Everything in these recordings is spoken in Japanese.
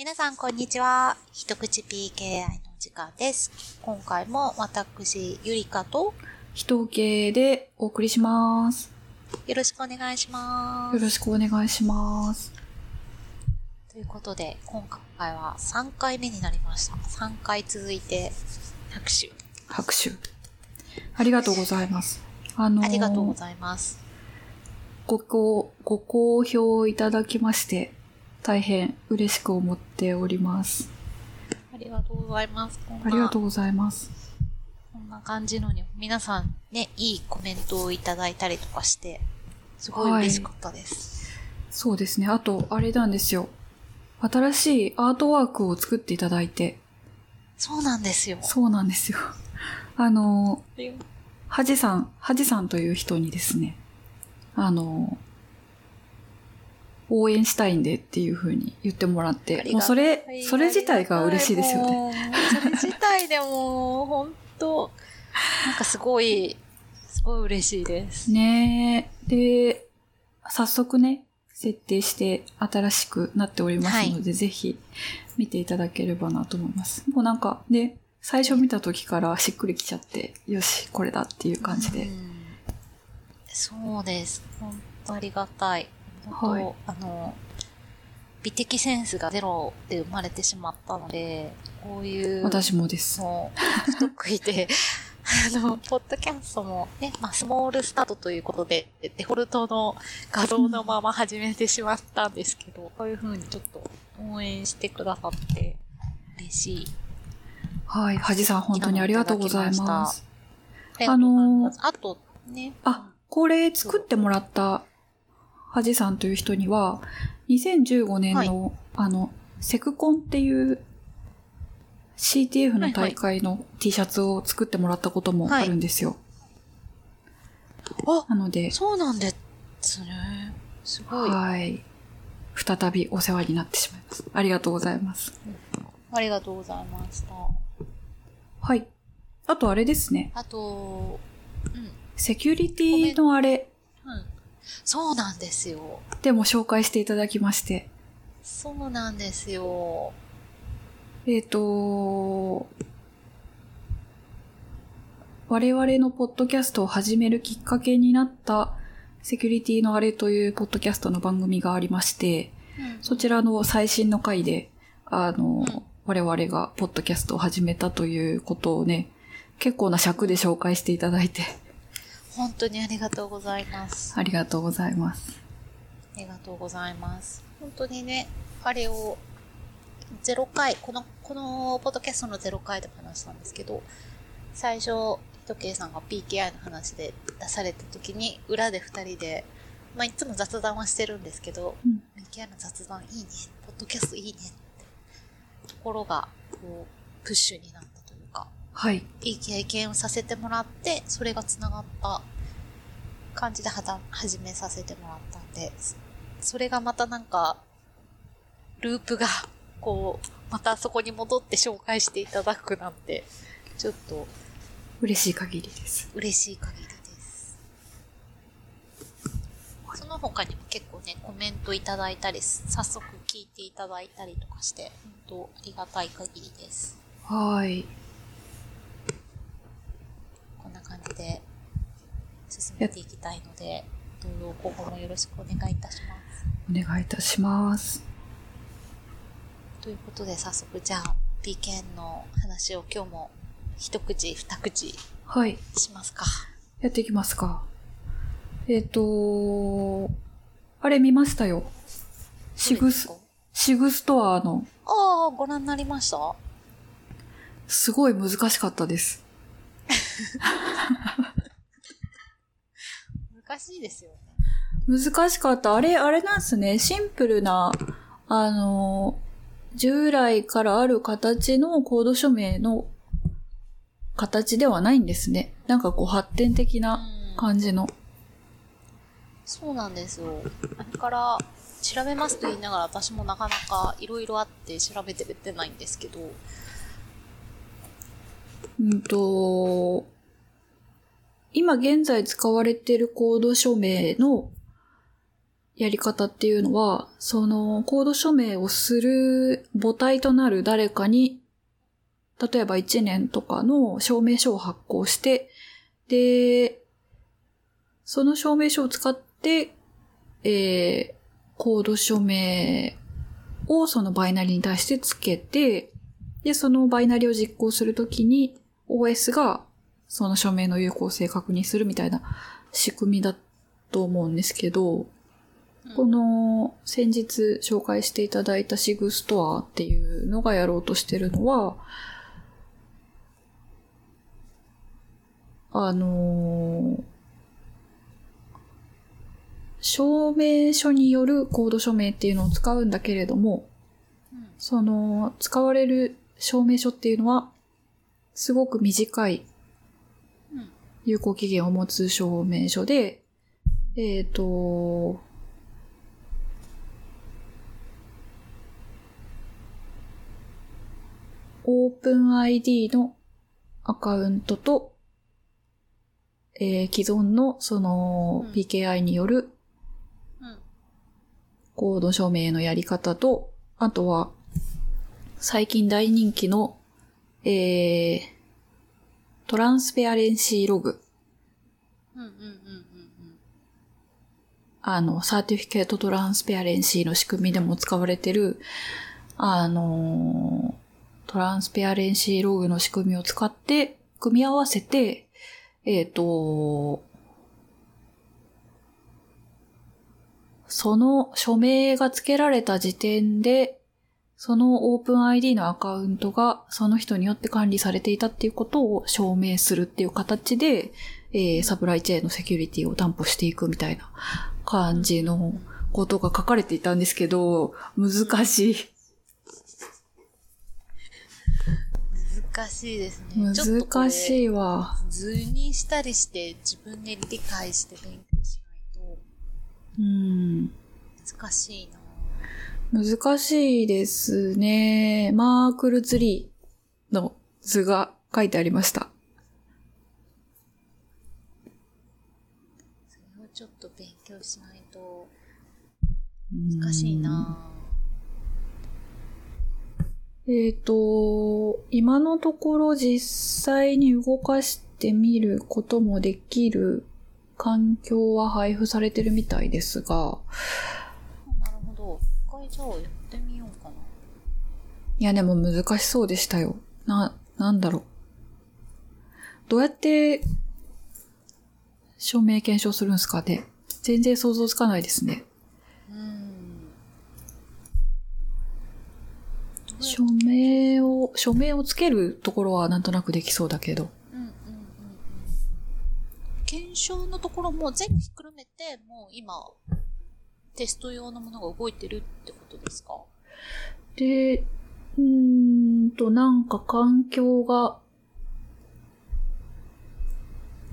皆さん、こんにちは。一口 PKI の時間です。今回も私、ゆりかと、人系でお送りします。よろしくお願いしまよす。ろしくお願いします。ということで、今回は3回目になりました。3回続いて、拍手。拍手。ありがとうございます。あのーありがとうございます。ごご、ご好評いただきまして、大変嬉しく思っております。ありがとうございます。ありがとうございます。こんな感じのに、皆さんね、いいコメントをいただいたりとかして、すごい嬉しかったです。そうですね。あと、あれなんですよ。新しいアートワークを作っていただいて、そうなんですよ。そうなんですよ。あのー、はじさん、はじさんという人にですね、あの、応援したいんでっていう風に言ってもらって、もうそれ、それ自体が嬉しいですよね。ね。それ自体でも、本当なんかすごい、すごい嬉しいです。ねえ。で、早速ね、設定して新しくなっておりますので、ぜひ見ていただければなと思います。もうなんかね、最初見た時からしっくりきちゃって、よし、これだっていう感じで。うんそうです。本当ありがたい。本当、はいあの、美的センスがゼロで生まれてしまったので、こういう私もです。の不得意で、あの、ポッドキャストもね、まあ、スモールスタートということで、デフォルトの画像のまま始めてしまったんですけど、こういう風にちょっと応援してくださって、嬉しい。はい。はじさん、本当にありがとうございます。ありがとうございますああと、ね。あ、これ作ってもらったはじさんという人には、2015年の、あの、セクコンっていう CTF の大会の T シャツを作ってもらったこともあるんですよ。あ、なので、そうなんですね。すごい。はい。再びお世話になってしまいます。ありがとうございます。ありがとうございました。はい。あとあれですね。あと、うん。セキュリティのあれうん。そうなんですよ。でも紹介していただきまして。そうなんですよ。えっ、と、我々のポッドキャストを始めるきっかけになったセキュリティのあれというポッドキャストの番組がありまして、うんそちらの最新の回で、あの、うん我々がポッドキャストを始めたということをね、結構な尺で紹介していただいて、本当にありがとうございます。ありがとうございます。ありがとうございます。本当にね、あれを、0回、この、このポッドキャストの0回でも話したんですけど、最初、ひとけいさんが PKI の話で出された時に、裏で2人で、まあ、いつも雑談はしてるんですけど、うん PKI の雑談いいね、ポッドキャストいいねって、ところが、こう、プッシュになったというか、はい。いい経験をさせてもらって、それが繋がった感じではた始めさせてもらったんで、そそれがまたなんか、ループが、こう、またそこに戻って紹介していただくなんて、ちょっと嬉しい限りです。嬉しい限りです。その他にも結構ね、コメントいただいたり、早速聞いていただいたりとかして、本当ありがたい限りです。はい。感じで進めていきたいので、どうぞ今後もよろしくお願いいたします。お願いいたします。ということで早速じゃあ PKN の話を今日も一口二口はい。しますか。やっていきますか。えっ、とあれ見ましたよ。シグスシグストアの、ああ、ご覧になりました？すごい難しかったです。難しいですよね。難しかった。あれ、あれなんですね。シンプルな、あの、従来からある形のコード署名の形ではないんですね。なんかこう発展的なうん感じの。そうなんですよ。あれから調べますと言いながら私もなかなかいろいろあって調べてれてないんですけど、うんと、今現在使われているコード署名のやり方っていうのは、そのコード署名をする母体となる誰かに、例えば1年とかの証明書を発行して、で、その証明書を使って、えー、コード署名をそのバイナリに対してつけて、で、そのバイナリを実行するときに OS がその署名の有効性確認するみたいな仕組みだと思うんですけど、この先日紹介していただいたシグストアっていうのがやろうとしてるのは、あのー、証明書によるコード署名っていうのを使うんだけれども、その、使われる証明書っていうのは、すごく短い有効期限を持つ証明書で、えっ、ー、と、OpenID のアカウントと、えー、既存のその PKI によるコード署名のやり方と、あとは最近大人気の、えー、 transparency log。あの、 certificate transparency の仕組みでも使われてる、あの transparency log の仕組みを使って、組み合わせて、えっ、ー、と、その署名が付けられた時点で、その OpenID のアカウントがその人によって管理されていたっていうことを証明するっていう形で、えー、サプライチェーンのセキュリティを担保していくみたいな感じのことが書かれていたんですけど、難しい。難しいですね。難しいわ。図にしたりして自分で理解して勉強しないと。うん。難しいな。難しいですね。マークルツリーの図が書いてありました。それをちょっと勉強しないと難しいな。えっ、ー、と、今のところ実際に動かしてみることもできる環境は配布されてるみたいですが。じゃあやってみようかな。いやでも難しそうでしたよ。な、なんだろう。どうやって証明検証するんですかね。全然想像つかないですね。署名を、署名をつけるところはなんとなくできそうだけど。うんうんうんうん。検証のところも全部ひっくるめて、もう今、テスト用のものが動いてるってことですか？で、うんと、なんか環境が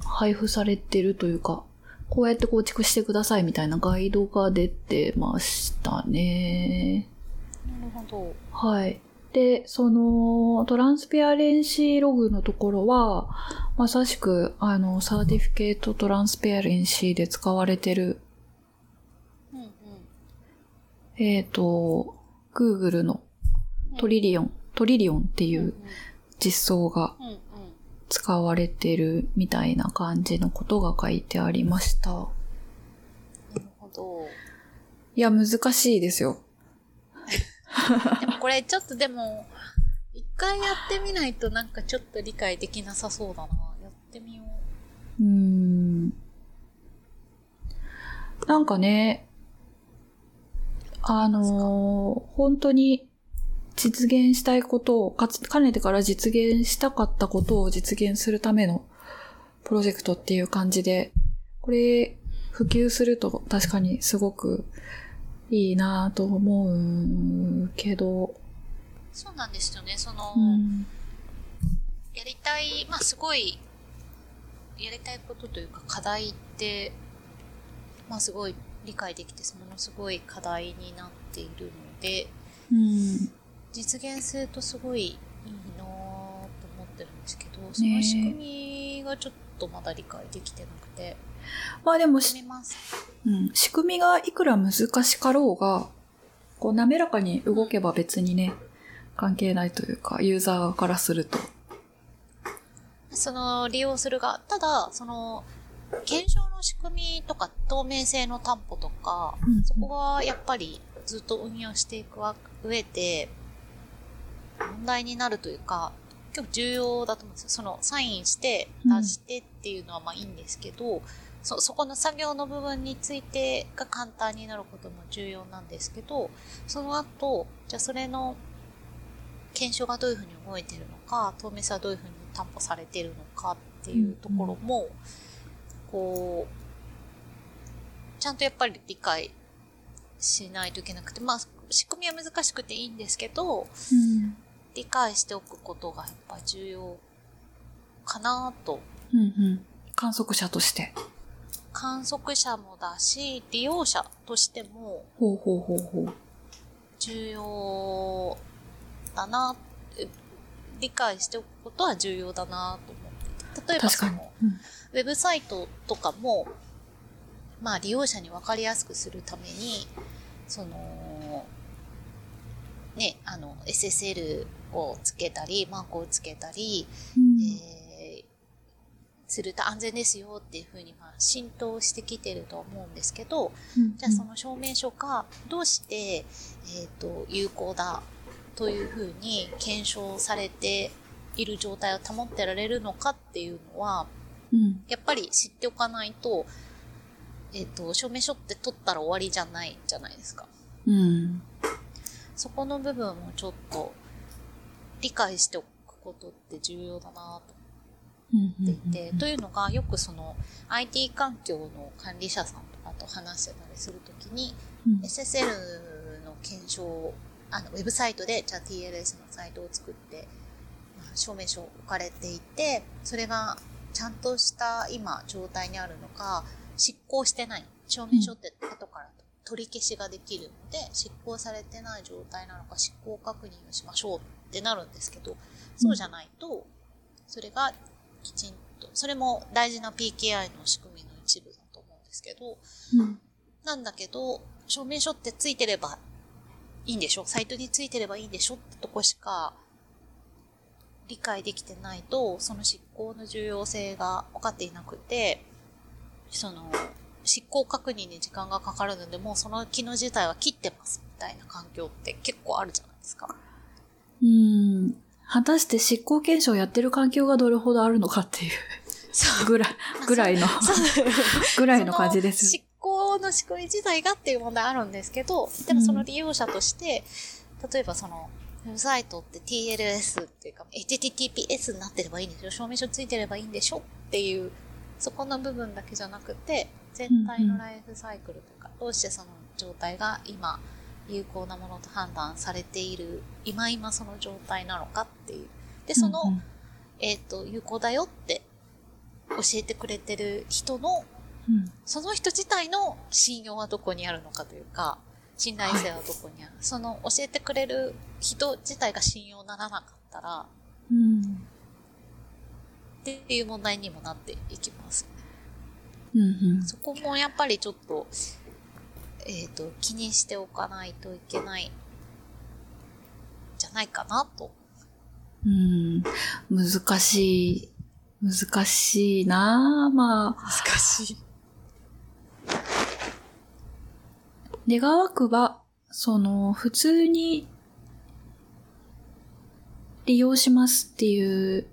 配布されてるというか、こうやって構築してくださいみたいなガイドが出てましたね。なるほど。はい。で、その、トランスペアレンシーログのところは、まさしく、あの、 certificate transparency で使われてる、えっ、ー、と、Google の Trillian、Trillian っていう実装が使われてるみたいな感じのことが書いてありました。なるほど。いや、難しいですよ。でもこれちょっとでも、一回やってみないとなんかちょっと理解できなさそうだな。やってみよう。うん。なんかね、あのー、本当に実現したいことを、かつ、かねてから実現したかったことを実現するためのプロジェクトっていう感じで、これ、普及すると確かにすごくいいなと思うけど。そうなんですよね。その、うん、やりたい、まあすごい、やりたいことというか課題って、まあすごい理解できて、ものすごい課題になっているので、うん、実現するとすごいいいなと思ってるんですけど、その仕組みがちょっとまだ理解できてなくて。まあでも。うん、仕組みがいくら難しかろうが、こう滑らかに動けば別にね、関係ないというか、ユーザーからすると。その利用するが、ただ、その、検証の仕組みとか透明性の担保とか、うんそこはやっぱりずっと運用していく上で、問題になるというか、結構重要だと思うんですよ。その、サインして、出してっていうのはまあいいんですけど、そ、そこの作業の部分についてが簡単になることも重要なんですけど、その後、じゃあそれの検証がどういうふうに動いているのか、透明さはどういうふうに担保されているのかっていうところも、こう、ちゃんとやっぱり理解しないといけなくて、まあ、仕組みは難しくていいんですけど、うん。理解しておくことがやっぱ重要かなと。うんうん。観測者として。観測者もだし、利用者としてもほうほうほうほう。重要だな、え理解しておくことは重要だなと思って。例えば確かにその、。うんウェブサイトとかも、まあ利用者に分かりやすくするために、その、ね、あの、SSL をつけたり、マークをつけたり、うん。えーすると安全ですよっていうふうにまあ浸透してきてると思うんですけど、じゃあその証明書がどうして、えっ、と、有効だというふうに検証されている状態を保ってられるのかっていうのは、うん。やっぱり知っておかないと、えっ、と、証明書って取ったら終わりじゃないじゃないですか。うん。そこの部分をちょっと理解しておくことって重要だなとうん。思っていて、というのがよくその IT 環境の管理者さんとかと話してたりするときに、うん SSL の検証を、あの、ウェブサイトで、じゃあ TLS のサイトを作って、まあ証明書を置かれていて、それがちゃんとした今状態にあるのか、執行してない。証明書って後から取り消しができるので、執行されてない状態なのか執行確認をしましょうってなるんですけど、そうじゃないと、それがきちんと、それも大事な PKI の仕組みの一部だと思うんですけど、うん。なんだけど、証明書ってついてればいいんでしょ？サイトについてればいいんでしょ？ってとこしか理解できてないと、その執行の重要性が分かっていなくて、その、執行確認に時間がかかるので、もうその機能自体は切ってますみたいな環境って結構あるじゃないですか。うん。果たして執行検証をやってる環境がどれほどあるのかっていうそう。ぐらい、ぐらいの、ぐらいの感じです。執行の仕組み自体がっていう問題あるんですけど、でもその利用者として、例えばその、ウェブサイトって TLS っていうか、HTTPS になってればいいんですよ。証明書ついてればいいんでしょ？っていう、そこの部分だけじゃなくて、全体のライフサイクルとか、どうしてその状態が今、有効なものと判断されている、今今その状態なのかっていう。で、その、うんうんえっ、と、有効だよって教えてくれてる人のうんその人自体の信用はどこにあるのかというか、信頼性はどこにある、その教えてくれる人自体が信用ならなかったら、うん。っていう問題にもなっていきます。うんうん。そこもやっぱりちょっと、えっ、と、気にしておかないといけない、じゃないかなと。うん。難しい。難しいなぁ。まあ、難しい。願わくば、その、普通に利用しますっていう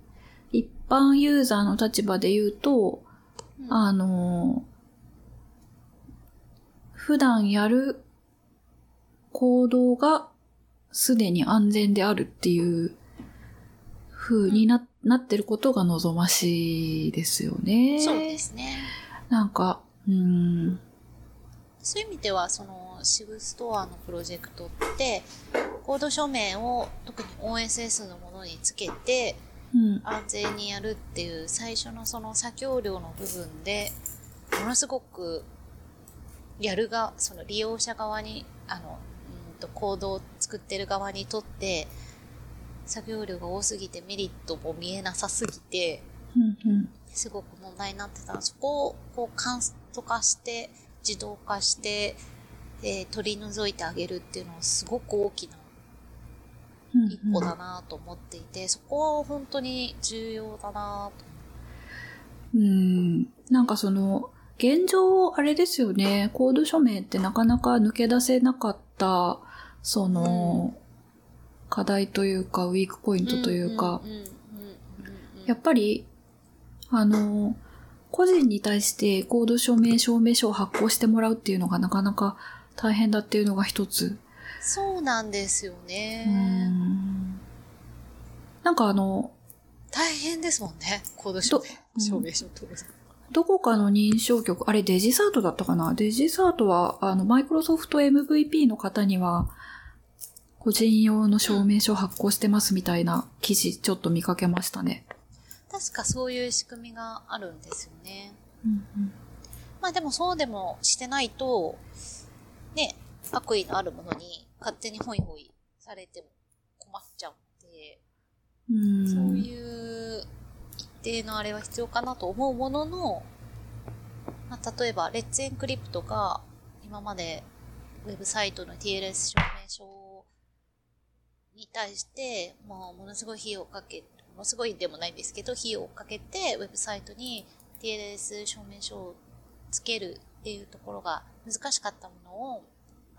一般ユーザーの立場で言うと、あの、普段やる行動がすでに安全であるっていう風にな,、なってることが望ましいですよね。そうですね。なんか、うん、そういう意味では、その、シグストアのプロジェクトって、コード署名を特に OSS のものにつけて、うん、安全にやるっていう最初のその作業量の部分で、ものすごく、やるが、その利用者側に、あの、うんと、コードを作ってる側にとって、作業量が多すぎてメリットも見えなさすぎて。すごく問題になってたそこをこう簡素化して自動化して、えー、取り除いてあげるっていうのはすごく大きな一歩だなと思っていて、うんうん、そこは本当に重要だなと。うん。なんかその、現状、あれですよね、コード署名ってなかなか抜け出せなかった、その、うん、課題というか、ウィークポイントというか、やっぱり、あの、個人に対してコード署名証明書を発行してもらうっていうのがなかなか大変だっていうのが一つ。そうなんですよね。なんかあの、大変ですもんね、コード署名証明書と。どこかの認証局、あれデジサートだったかな？デジサートは、あの、マイクロソフト MVP の方には、個人用の証明書発行してますみたいな記事ちょっと見かけましたね。確かそういう仕組みがあるんですよね。うんうん、まあでもそうでもしてないと、ね、悪意のあるものに勝手にホイホイされても困っちゃうんで、うんそういう一定のあれは必要かなと思うものの、まあ、例えば、レッツエンクリプトが今までウェブサイトの TLS 証明書に対して、もうものすごい費用をかけ、ものすごいでもないんですけど、費用をかけて、ウェブサイトに TLS 証明書をつけるっていうところが難しかったものを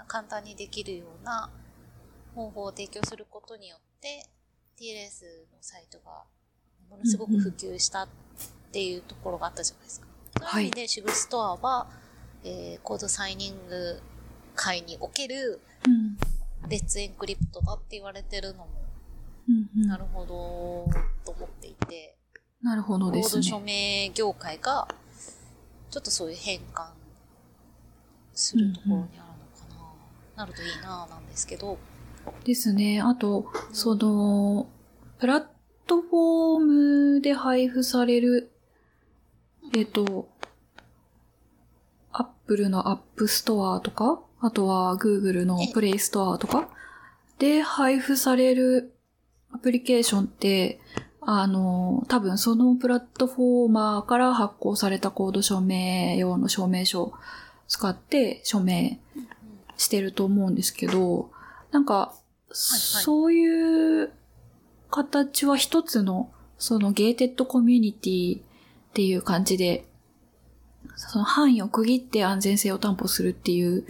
簡単にできるような方法を提供することによって、TLS のサイトがものすごく普及したっていうところがあったじゃないですか。そういう意味で、シグストアは、えー、コードサイニング会における、うんレッツエンクリプトだって言われてるのも、なるほど、と思っていて、なるほどですね。署名業界が、ちょっとそういう変換するところにあるのかな、うんうん、なるといいななんですけど。ですね。あと、うん、その、プラットフォームで配布される、えっ、と、 Apple の App Store とか、あとは Google の Play Store とかで配布されるアプリケーションって、あの、多分そのプラットフォーマーから発行されたコード署名用の証明書を使って署名してると思うんですけど、なんか、そういう形は一つの、そのゲーテッドコミュニティっていう感じで、その範囲を区切って安全性を担保するっていう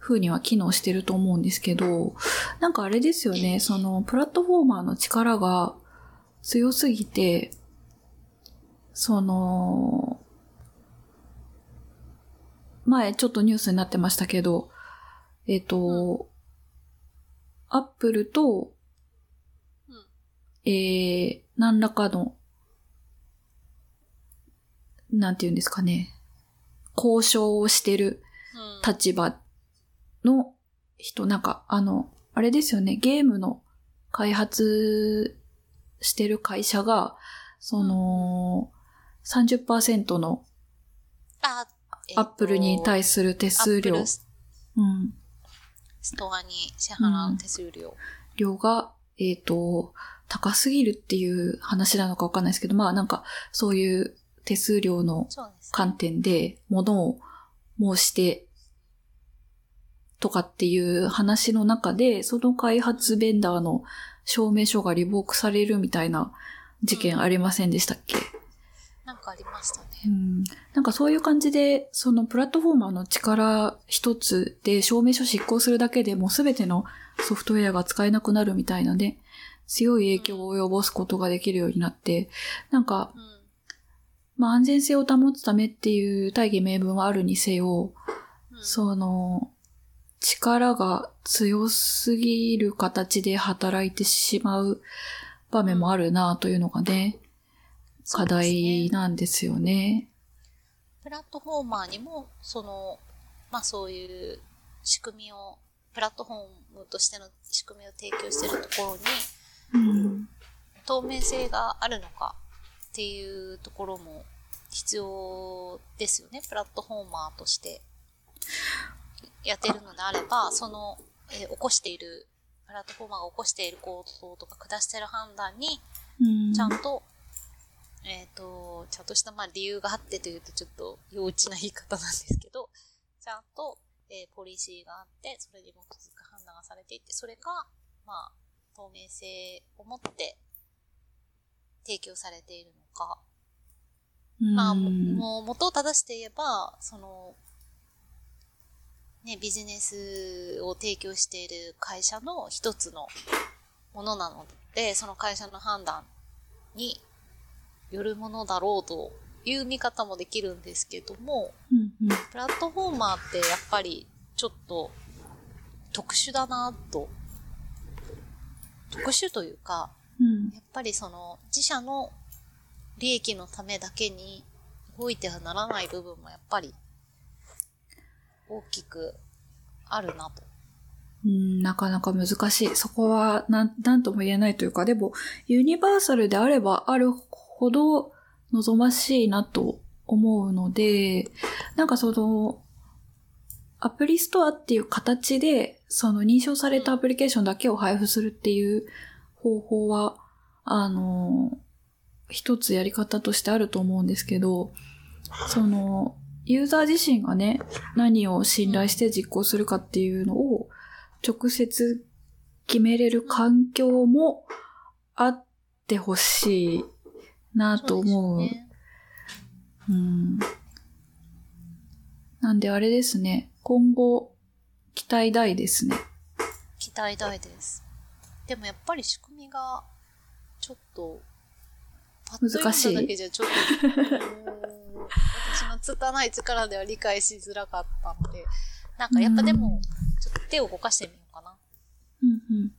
風には機能してると思うんですけど、なんかあれですよね、そのプラットフォーマーの力が強すぎて、その、前ちょっとニュースになってましたけど、えっ、ー、と、アップルと、うん、えー、何らかの、なんて言うんですかね、交渉をしてる立場の人、なんか、あの、あれですよね、ゲームの開発してる会社が、その、うん、30%のアップルに対する手数料、うん。ストアに支払う手数料。うん、量が、えっ、ー、と、高すぎるっていう話なのかわかんないですけど、まあなんか、そういう手数料の観点で、ものを申してとかっていう話の中で、その開発ベンダーの証明書がリボークされるみたいな事件ありませんでしたっけ、うん、なんかありましたね。うん。なんかそういう感じで、そのプラットフォーマーの力一つで証明書執行するだけでもうすべてのソフトウェアが使えなくなるみたいなね、強い影響を及ぼすことができるようになって、なんか、うん、まあ安全性を保つためっていう大義名分はあるにせよ、うん、その、力が強すぎる形で働いてしまう場面もあるなというのがね、課題なんですよね。プラットフォーマーにも、その、まあそういう仕組みを、プラットフォームとしての仕組みを提供しているところに、うん、透明性があるのかっていうところも必要ですよね、プラットフォーマーとして。やってるのであれば、その、えー、起こしている、プラットフォーマーが起こしている行動とか下している判断に、ちゃんと、えっ、と、ちゃんとしたまあ理由があってというとちょっと幼稚な言い方なんですけど、ちゃんと、えーポリシーがあって、それに基づく判断がされていて、それが、まあ、透明性を持って提供されているのか、まあ、もう元を正して言えば、その、ね、ビジネスを提供している会社の一つのものなので、その会社の判断によるものだろうという見方もできるんですけども、うんうんプラットフォーマーってやっぱりちょっと特殊だなと。特殊というか、うんやっぱりその自社の利益のためだけに動いてはならない部分もやっぱり大きくあるなと。うん、なかなか難しい。そこは、なん、なんとも言えないというか、でも、ユニバーサルであればあるほど望ましいなと思うので、なんかその、アプリストアっていう形で、その認証されたアプリケーションだけを配布するっていう方法は、あの、一つやり方としてあると思うんですけど、その、ユーザー自身がね、何を信頼して実行するかっていうのを直接決めれる環境もあってほしいなと思う。そうね。うん。なんであれですね、今後期待大ですね。期待大です。でもやっぱり仕組みがちょっと、パッと読んだだけじゃちょっと、拙い力では理解しづらかったので、なんかやっぱでも、ちょっと手を動かしてみようかな。うんうん。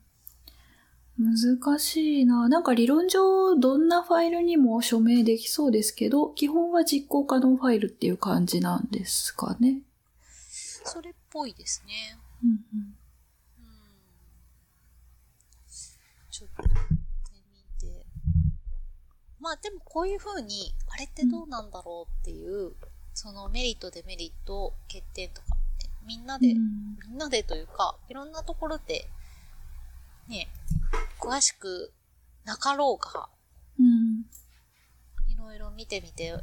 難しいな。なんか理論上どんなファイルにも署名できそうですけど、基本は実行可能ファイルっていう感じなんですかね。それっぽいですね。うんうん。うん。ちょっとて。まあでもこういう風に、あれってどうなんだろうっていう、そのメリットデメリット、欠点とかって、みんなで、うんみんなでというか、いろんなところで、ね、詳しくなかろうが、うん。いろいろ見てみて、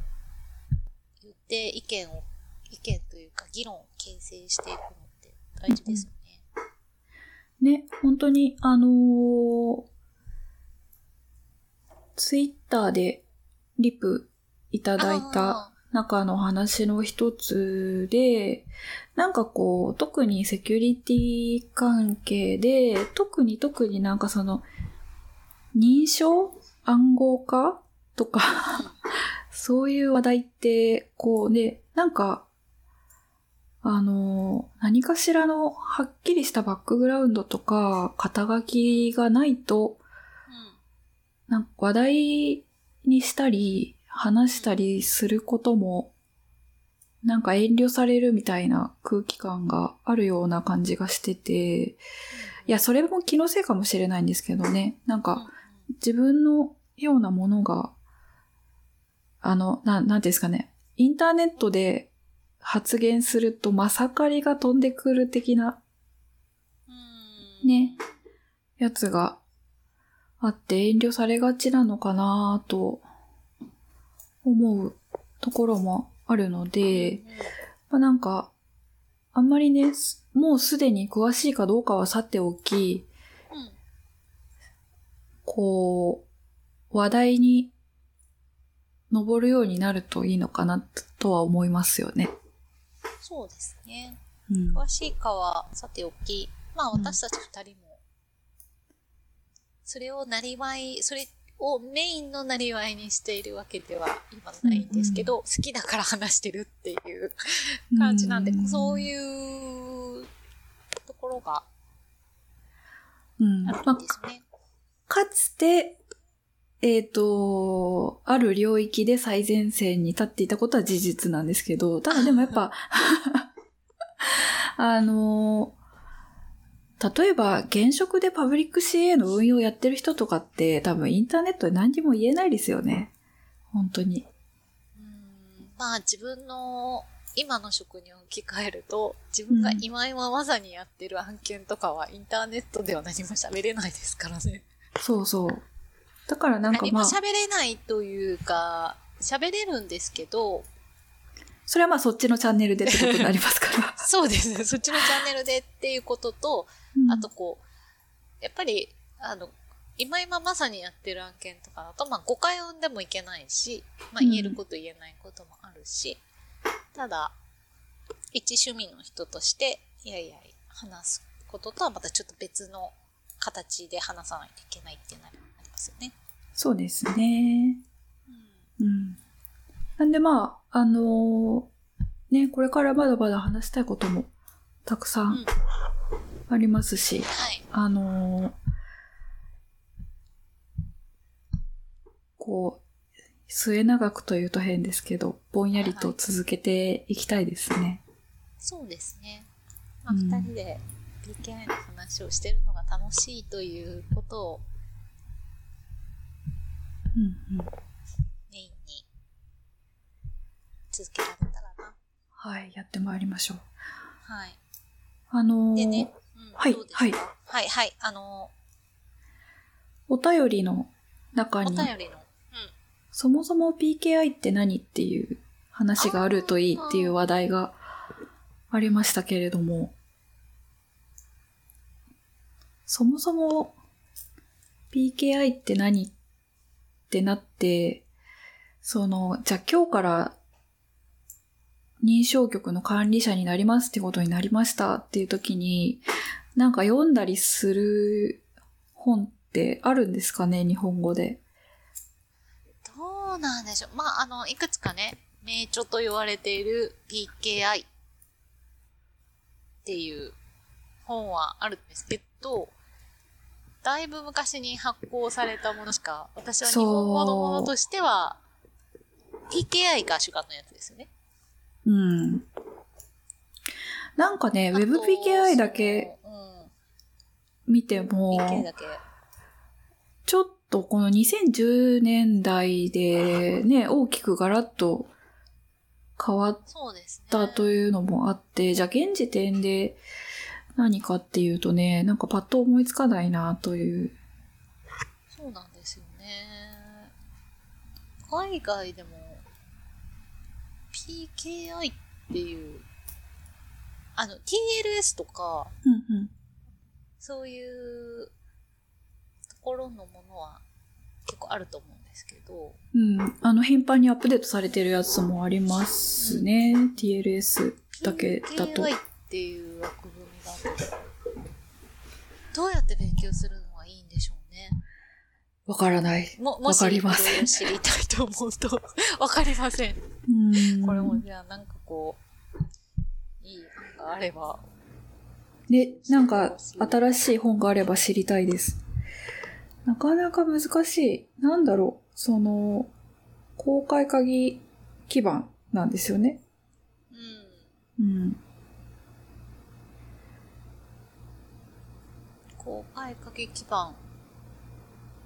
言って意見を、意見というか議論を形成していくのって大事ですよね。ね、本当に、あのーツイッターでリプいただいたあ中の話の一つで、なんかこう、特にセキュリティ関係で、特に特になんかその、認証暗号化とか、そういう話題って、こうね、なんか、あの、何かしらのはっきりしたバックグラウンドとか、肩書きがないと、うん。なんか話題にしたり、話したりすることも、なんか遠慮されるみたいな空気感があるような感じがしてて、いや、それも気のせいかもしれないんですけどね。なんうん、か、自分のようなものが、あの、ななんですかね。インターネットで発言すると、まさかりが飛んでくる的なうん。ね、やつがあって遠慮されがちなのかなと思うところもあるので、まあ、なんか、あんまりね、すもうすでに詳しいかどうかはさておき。こう、話題に上るようになるといいのかなとは思いますよね。そうですね。うん。詳しいかはさておき、まあうん私たち二人も、それをなりわい、それをメインのなりわいにしているわけでは今ないんですけど、好きだから話してるっていう感じなんで、そうういうところがん。うん。あまあるんですね。かつて、えっ、と、ある領域で最前線に立っていたことは事実なんですけど、ただでもやっぱ、あの、例えば現職でパブリック CA の運用やってる人とかって多分インターネットで何にも言えないですよね。本当に。うんまあ自分の今の職に置き換えると、自分が今今まさにやってる案件とかはインターネットでは何も喋れないですからね。そうそう。だからなんか何もまあ、喋れないというか、喋れるんですけど、それはまあそっちのチャンネルでってことになりますから。そうですね。そっちのチャンネルでっていうことと、うんあとこう、やっぱり、あの、今今まさにやってる案件とかだと、まあ誤解を生んでもいけないし、まあうん言えること言えないこともあるし、ただ、一趣味の人として、いやいや、話すこととはまたちょっと別の形で話さないといけないっていうのがありますよね。そうですね。うん。なんでまあ、あのーね、これからまだまだ話したいこともたくさうんんありますし、はい。あのーこう、末永くというと変ですけど、ぼんやりと続けていきたいですね。そうですね。まあ、うん二人で PKI の話をしてるのが楽しいということをうんうん。メインに続けられたらな。はい、やってまいりましょう。はい。あのーでね、うんはいはい。はい、はい。あのお便りの中ー、おに、便りの、うん。そもそも PKI って何っていう話があるといいっていう話題がありましたけれども、そもそも PKI って何ってなって、その、じゃあ今日から認証局の管理者になりますってことになりましたっていう時に、なんか読んだりする本ってあるんですかね日本語で？どうなんでしょう。まあ、あの、いくつかね、名著と言われている PKI っていう本はあるんですけど、だいぶ昔に発行されたものしか、私は日本語のものとしては、PKI が主眼のやつですよね。うん。なんかね、WebPKI だけ、見ても。ちょっとこの2010年代でね、大きくガラッと変わっ。たというのもあって、じゃあ現時点で何かっていうとね、なんかパッと思いつかないなという。そうなんですよね。海外でも PKI っていう、あの TLS とか、うんうん。そういうところのものは結構あると思うんですけど、うん。あの、頻繁にアップデートされてるやつもありますね。TLS だけだと。PKI っていう枠組みだと、どうやって勉強するのがいいんでしょうね。わからない。も、もし、わかりません知りたいと思うと、わかりません。うん。これもじゃあなんかこう、いい案があれば、ね、なんか新しい本があれば知りたいです。なかなか難しい。なんだろう。その、公開鍵基盤なんですよね。うん。うん。公開鍵基盤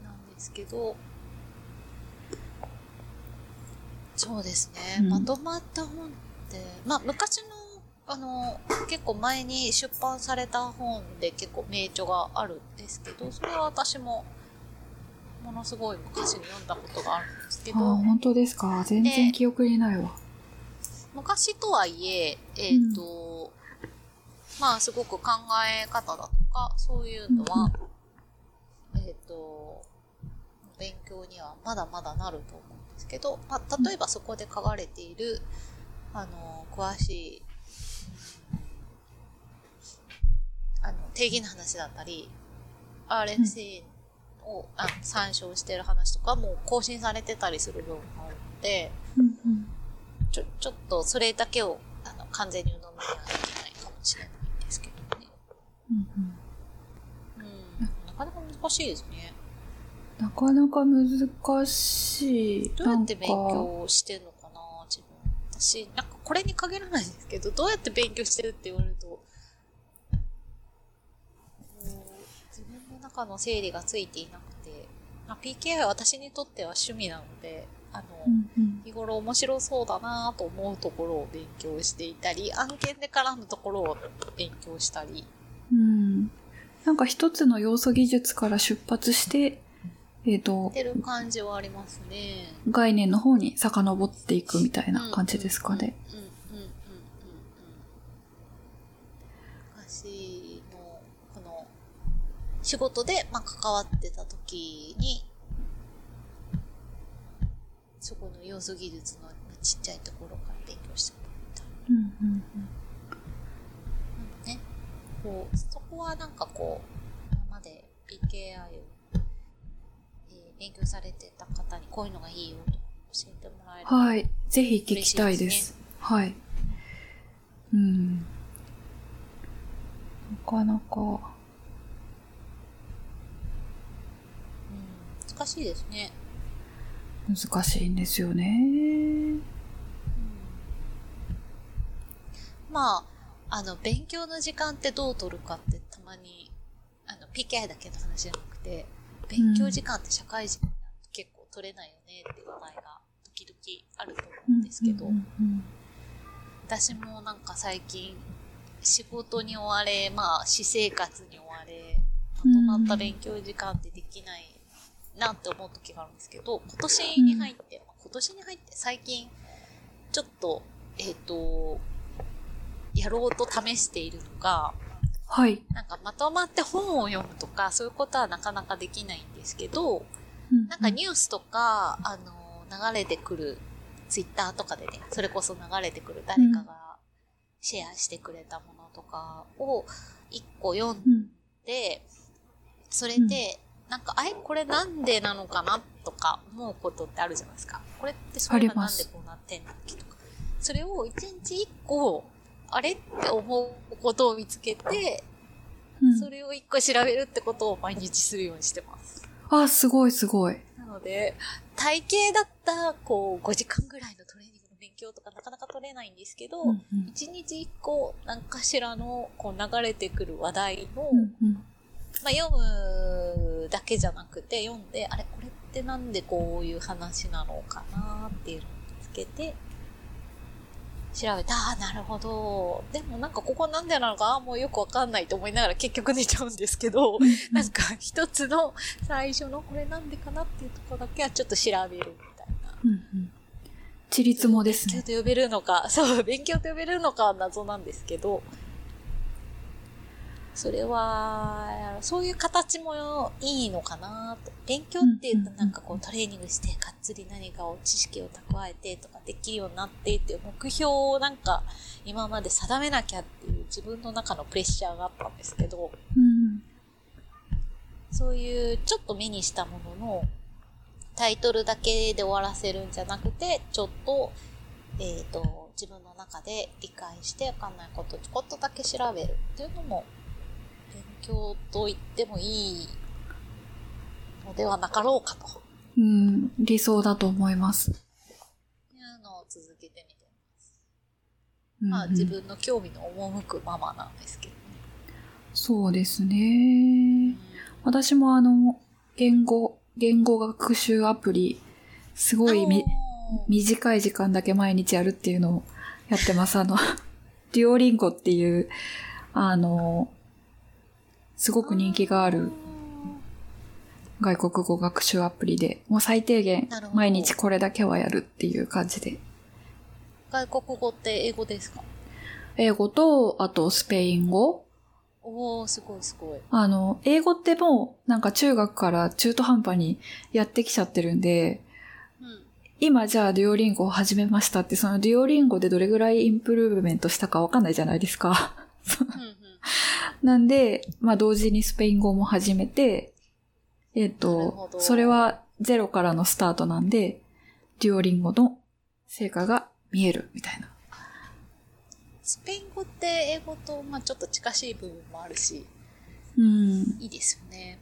なんですけど、そうですね、うんまとまった本って、まあ昔の、あの、結構前に出版された本で結構名著があるんですけど、それは私もものすごい昔に読んだことがあるんですけああ、ど、本当ですか？全然記憶にないわ。昔とはいえ、えっ、と、まあすごく考え方だとか、そういうのは、えっ、と、勉強にはまだまだなると思うんですけど、まあ、例えばそこで書かれている、あの、詳しい、定義の話だったり、RFC を、あ参照してる話とかも更新されてたりする部分があるので、うんうん。ちょ、ちょっとそれだけをあの完全に鵜呑みにはできないかもしれないんですけどね。うんうんうん。なかなか難しいですね。なかなか難しい。どうやって勉強してんのかな自分。私、なんかこれに限らないんですけど、どうやって勉強してるって言われると、こう自分の中の整理がついていなくて、まあ、PKI は私にとっては趣味なので、あの、うんうん。日頃面白そうだなと思うところを勉強していたり、案件で絡むところを勉強したり、うん。なんか一つの要素技術から出発してえっ、と、出る感じはありますね。概念の方に遡っていくみたいな感じですかね。うんうん。仕事で、まあ、関わってた時に、そこの要素技術のちっちゃいところから勉強してもらった。うんうんうんなんでね、こう、そこはなんかこう、今まで PKI を、えー勉強されてた方にこういうのがいいよと教えてもらえる。はい。ぜひ聞きたいです。嬉しいですはい。うん。なかなか、うん、難しいですね。難しいんですよね。まあ、あの、勉強の時間ってどう取るかってたまに、あの、PKI だけの話じゃなくて、勉強時間って社会人になると結構取れないよねっていう話題が時々あると思うんですけど、うんうん私もなんか最近、仕事に追われ、まあ、私生活に追われ、まとまった勉強時間ってできないなって思う時があるんですけど、今年に入って、今年に入って最近、ちょっと、えっ、と、やろうと試しているのが、はい。なんかまとまって本を読むとか、そういうことはなかなかできないんですけど、うん。なんかニュースとか、あの、流れてくる、ツイッターとかでね、それこそ流れてくる誰かがシェアしてくれたものとかを一個読んうん。で、それで、なんか、あれ？これなんでなのかな？とか思うことってあるじゃないですか。これってそういえばありまなんですこうなってんだっけとか。それを一日一個、あれ？って思うことを見つけて、うんそれを一個調べるってことを毎日するようにしてます。あ、すごいすごい。なので、体型だったら、こう、5時間ぐらいのトレーニングの勉強とかなかなか取れないんですけど、うんうん一日一個、何かしらの、こう、流れてくる話題の、うんうんまあ、読むだけじゃなくて、読んで、あれ、これってなんでこういう話なのかなっていうのを見つけて、調べて、ああ、なるほど。でもなんかここなんでなのか、ああ、もうよくわかんないと思いながら結局寝ちゃうんですけど、なんか一つの最初のこれなんでかなっていうところだけはちょっと調べるみたいな。うんうん。ちりつもですね。勉強と呼べるのか、そう、勉強と呼べるのかは謎なんですけど、それは、そういう形もいいのかなと。勉強って言うとなんかこうトレーニングして、がっつり何かを知識を蓄えてとかできるようになってっていう目標をなんか今まで定めなきゃっていう自分の中のプレッシャーがあったんですけど、うん。そういうちょっと目にしたもののタイトルだけで終わらせるんじゃなくて、ちょっと、えっ、と、自分の中で理解してわかんないことをちょこっとだけ調べるっていうのも、勉強と言ってもいいのではなかろうかとうん。理想だと思います。いうのを続けてみてます。うんうんまあ自分の興味の赴くままなんですけどね。そうですね。私もあの、言語、言語学習アプリ、すごいみ短い時間だけ毎日やるっていうのをやってます。あの、デュオリンゴっていう、あの、すごく人気がある外国語学習アプリで、もう最低限毎日これだけはやるっていう感じで。外国語って英語ですか？英語と、あとスペイン語。おー、すごいすごい。あの、英語ってもうなんか中学から中途半端にやってきちゃってるんで、うん。今じゃあデュオリンゴを始めましたって、そのデュオリンゴでどれぐらいインプルーブメントしたかわかんないじゃないですか。うんうん なんで、まあ同時にスペイン語も始めて、えっ、なるほどと、それはゼロからのスタートなんで、デュオリンゴの成果が見えるみたいな。スペイン語って英語と、まあ、ちょっと近しい部分もあるし、うん。いいですよね。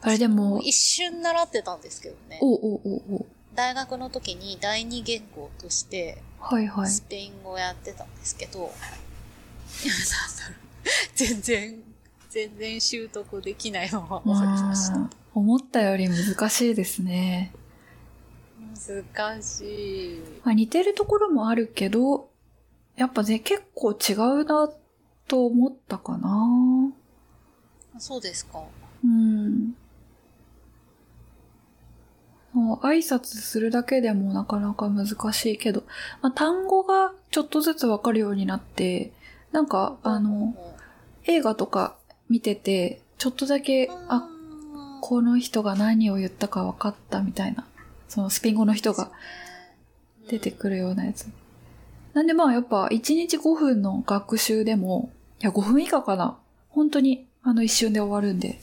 あれでも、一瞬習ってたんですけどね。おおおお大学の時に第二言語としてはいはい。スペイン語をやってたんですけど、いや、なんだろう。全然、全然習得できないまま終わりました。うん思ったより難しいですね。難しい。まあ、似てるところもあるけど、やっぱね、結構違うなと思ったかな。そうですか。うん。の、挨拶するだけでもなかなか難しいけど、まあ、単語がちょっとずつわかるようになって、なんか、あの、映画とか見てて、ちょっとだけ、あ、この人が何を言ったか分かったみたいな、そのスペイン語の人が出てくるようなやつ。なんでまあやっぱ1日5分の学習でも、いや5分以下かな。本当にあの一瞬で終わるんで。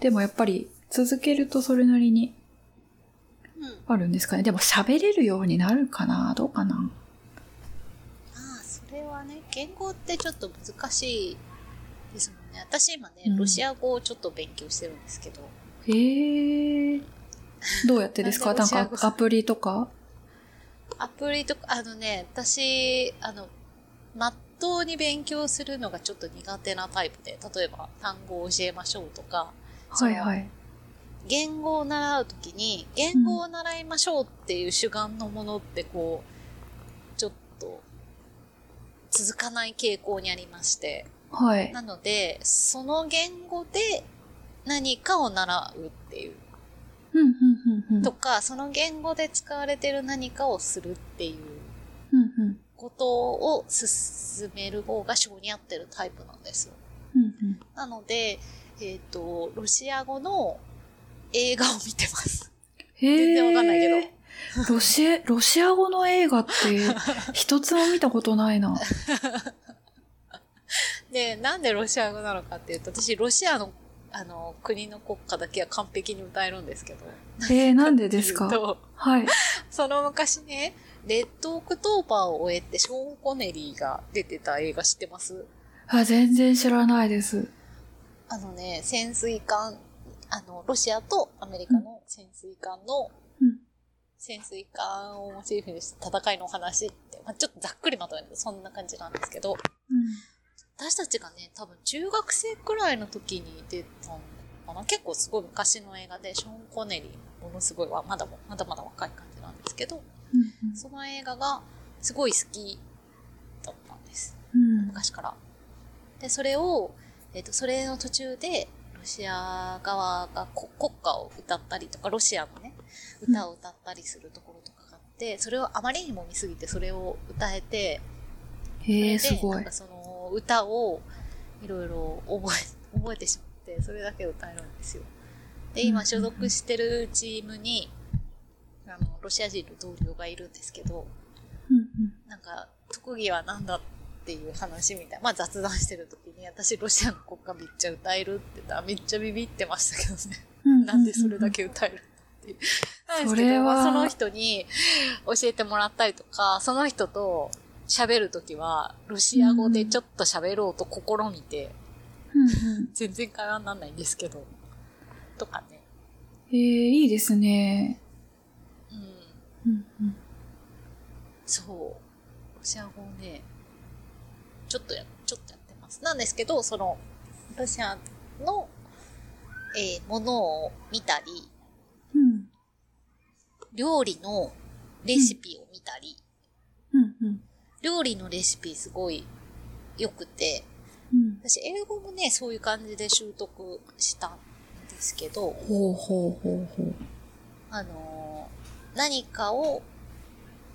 でもやっぱり続けるとそれなりにあるんですかね。でも喋れるようになるかな？どうかな、言語ってちょっと難しいですもんね。私今ね、うん。ロシア語をちょっと勉強してるんですけど、へえ。どうやってですか？ななんかアプリとか？アプリとか、あのね、私、あの、まっとうに勉強するのがちょっと苦手なタイプで、例えば単語を教えましょうとか、はいはい。言語を習うときに、言語を習いましょうっていう主眼のものってこう、ちょっと続かない傾向にありまして、はい。なので、その言語で何かを習うっていう、うん、うん、うん、うん。とか、その言語で使われてる何かをするっていううん、うん。ことを進める方が性に合ってるタイプなんですよ。うん、うん。なので、えっ、と、ロシア語の映画を見てます。全然わかんないけ ロシア、ロシア語の映画って一つも見たことないな。で、なんでロシア語なのかっていうと、私、ロシアの、あの、国の国歌だけは完璧に歌えるんですけど。えー、なんでですか？はい。その昔ね、レッドオクトーバーを追えって、ショーン・コネリーが出てた映画知ってます？あ、全然知らないです。あのね、潜水艦、あの、ロシアとアメリカの潜水艦の、うん潜水艦をモチーフにした戦いのお話って、まあ、ちょっとざっくりまとめるとそんな感じなんですけど、私たちがね、多分中学生くらいの時に出たのかな結構すごい昔の映画で、ショーン・コネリーものすごいわ、まだも、まだまだ若い感じなんですけど、うん。その映画がすごい好きだったんです。うん。昔から。で、それを、えっ、と、それの途中で、ロシア側がこ国歌を歌ったりとか、ロシアのね、歌を歌ったりするところとかがあって、それをあまりにも見すぎて、それを歌えて、へえ、すごないんか。その歌をいろいろ覚え、覚えてしまって、それだけ歌えるんですよ。で、今所属してるチームに、あの、ロシア人の同僚がいるんですけど、うんうんなんか、特技は何だっていう話みたいな。まあ雑談してる時に、私ロシアの国歌めっちゃ歌えるって言ったらめっちゃビビってましたけどね。うん。なんでそれだけ歌えるっていう。それはその人に教えてもらったりとか、その人と喋るときは、ロシア語でちょっと喋ろうと試みて、うんうん。全然会話にならないんですけど、とかね。えー、いいですね。うん。うんうん。そう。ロシア語をね、ちょっとや、ちょっとやってます。なんですけど、その、ロシアの、えーものを見たり、うん。料理のレシピを見たり、うんうん。料理のレシピすごい良くて、うん。私英語もね、そういう感じで習得したんですけど、ほうほうほうほう。あのー何かを、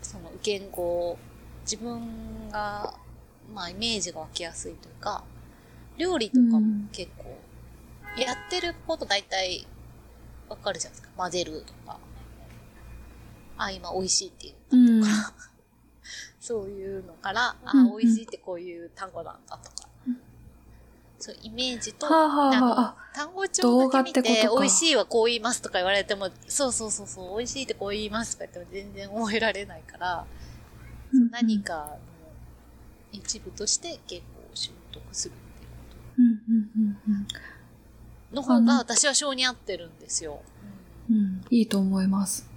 その言語を自分が、まあイメージが湧きやすいというか、料理とかもうん結構、やってること大体わかるじゃないですか。混ぜるとか。あ、今美味しいって言ったとか、そういうのから、あ、うんうん。美味しいってこういう単語なんだとか。そう、イメージと、はあはあはあ。あのあ単語帳だけ見て、美味しいはこう言いますとか言われても、そうそうそうそう、美味しいってこう言いますとか言っても全然覚えられないから、うんうん。何かの一部として言語を習得するっていうこうんうんうんとの方が私は性に合ってるんですよ。うん。うん。いいと思います。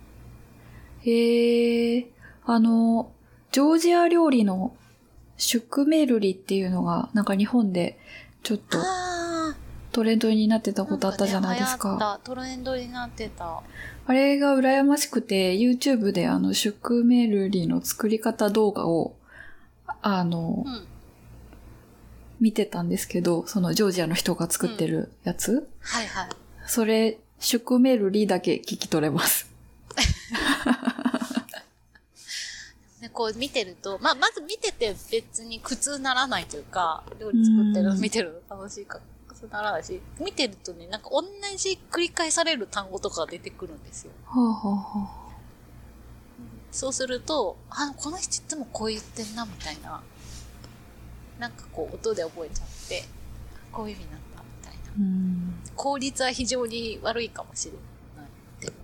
へえ、あの、ジョージア料理のシュクメルリっていうのが、なんか日本でちょっとあトレンドになってたあ、ことあったじゃないですか。んねトレンドになってた。あれが羨ましくて、YouTube であの、シュクメルリの作り方動画を、あのう、ん。見てたんですけど、そのジョージアの人が作ってるやつ、うん、はいはい。それ、シュクメルリだけ聞き取れます。でこう見てると、まあ、まず見てて別に苦痛ならないというか、料理作ってるの見てるの楽しいか苦痛。ならないし、見てるとね、なんか同じ繰り返される単語とか出てくるんですよ。ほうほうそうすると、あ、この人いつもこう言ってんな、みたいな。なんかこう、音で覚えちゃって、こういう意味なんだ、みたいな。うん。効率は非常に悪いかもしれない。でも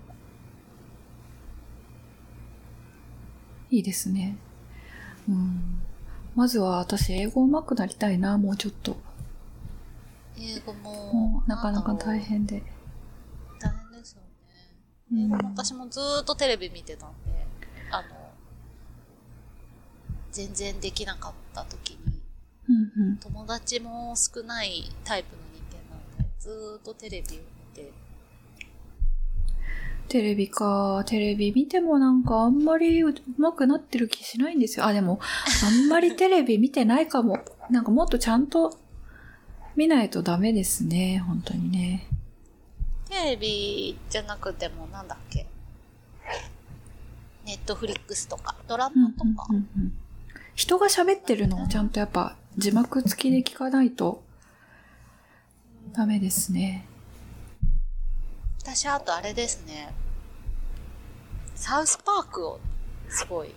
いいですね。うん。まずは私、英語上手くなりたいな、もうちょっと。英語もなかなか大変で。大変ですよね。うん私もずーっとテレビ見てたんで、あの、全然できなかった時に、うんうん。友達も少ないタイプの人間なので、ずーっとテレビを見て、テレビか。テレビ見てもなんかあんまり上手くなってる気しないんですよ。あ、でも、あんまりテレビ見てないかも。なんかもっとちゃんと見ないとダメですね。本当にね。テレビじゃなくてもなんだっけ、ネットフリックスとか、ドラうんうんマとか、うんうん人が喋ってるのをちゃんとやっぱ字幕付きで聞かないとダメですね。私あとあれですね、サウスパークをすごい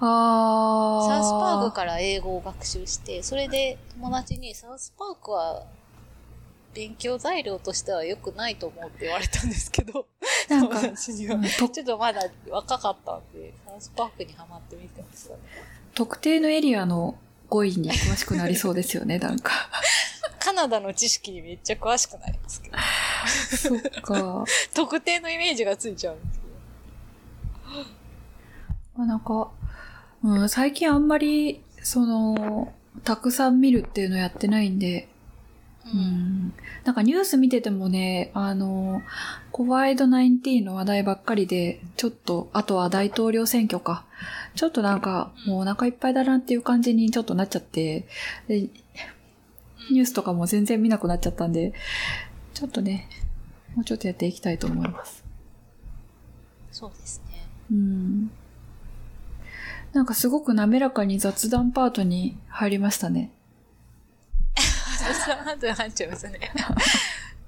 あー。サウスパークから英語を学習して、それで友達にサウスパークは勉強材料としては良くないと思うって言われたんですけど、なんかちょっとまだ若かったんで、サウスパークにハマってみてましたね。特定のエリアの語彙に詳しくなりそうですよね、なんか。カナダの知識にめっちゃ詳しくなりますけど、そっか。特定のイメージがついちゃうんですけど。まあなんか、うん、最近あんまり、その、たくさん見るっていうのやってないんで、う。うんん、なんかニュース見ててもね、あの、コバイド19の話題ばっかりで、ちょっと、あとは大統領選挙か。ちょっとなんか、もうお腹いっぱいだなっていう感じにちょっとなっちゃって、でニュースとかも全然見なくなっちゃったんで、ちょっとね、もうちょっとやっていきたいと思います。そうですね。うん。なんかすごく滑らかに雑談パートに入りましたね。それはとなっちゃいますね。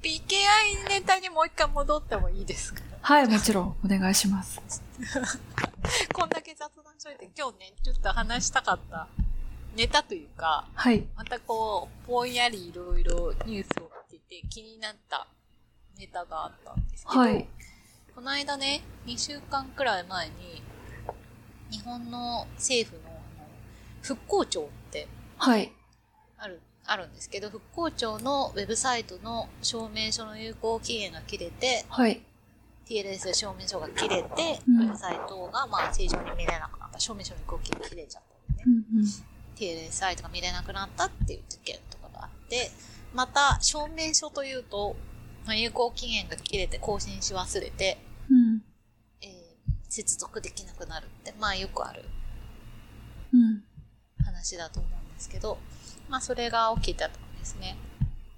PKI ネタにもう一回戻ってもいいですか？はい、もちろん、お願いします。こんだけ雑談しといて、今日ね、ちょっと話したかったネタというか、はい。またこう、ぼんやりいろいろニュースを見てて気になったネタがあったんですけど、はい。この間ね、2週間くらい前に、日本の政府の復興庁ってはい。ある、あるんですけど、復興庁のウェブサイトの証明書の有効期限が切れて、はい。TLS 証明書が切れて、うんウェブサイトがまあ正常に見れなくなった。証明書の有効期限切れちゃったんでね。うんうん。TLS サイトが見れなくなったっていう事件とかがあって、また、証明書というと、まあ、有効期限が切れて更新し忘れて、うん。えー接続できなくなるって、まあよくあるうん。話だと思うんですけど、まあそれが起きてたんですね。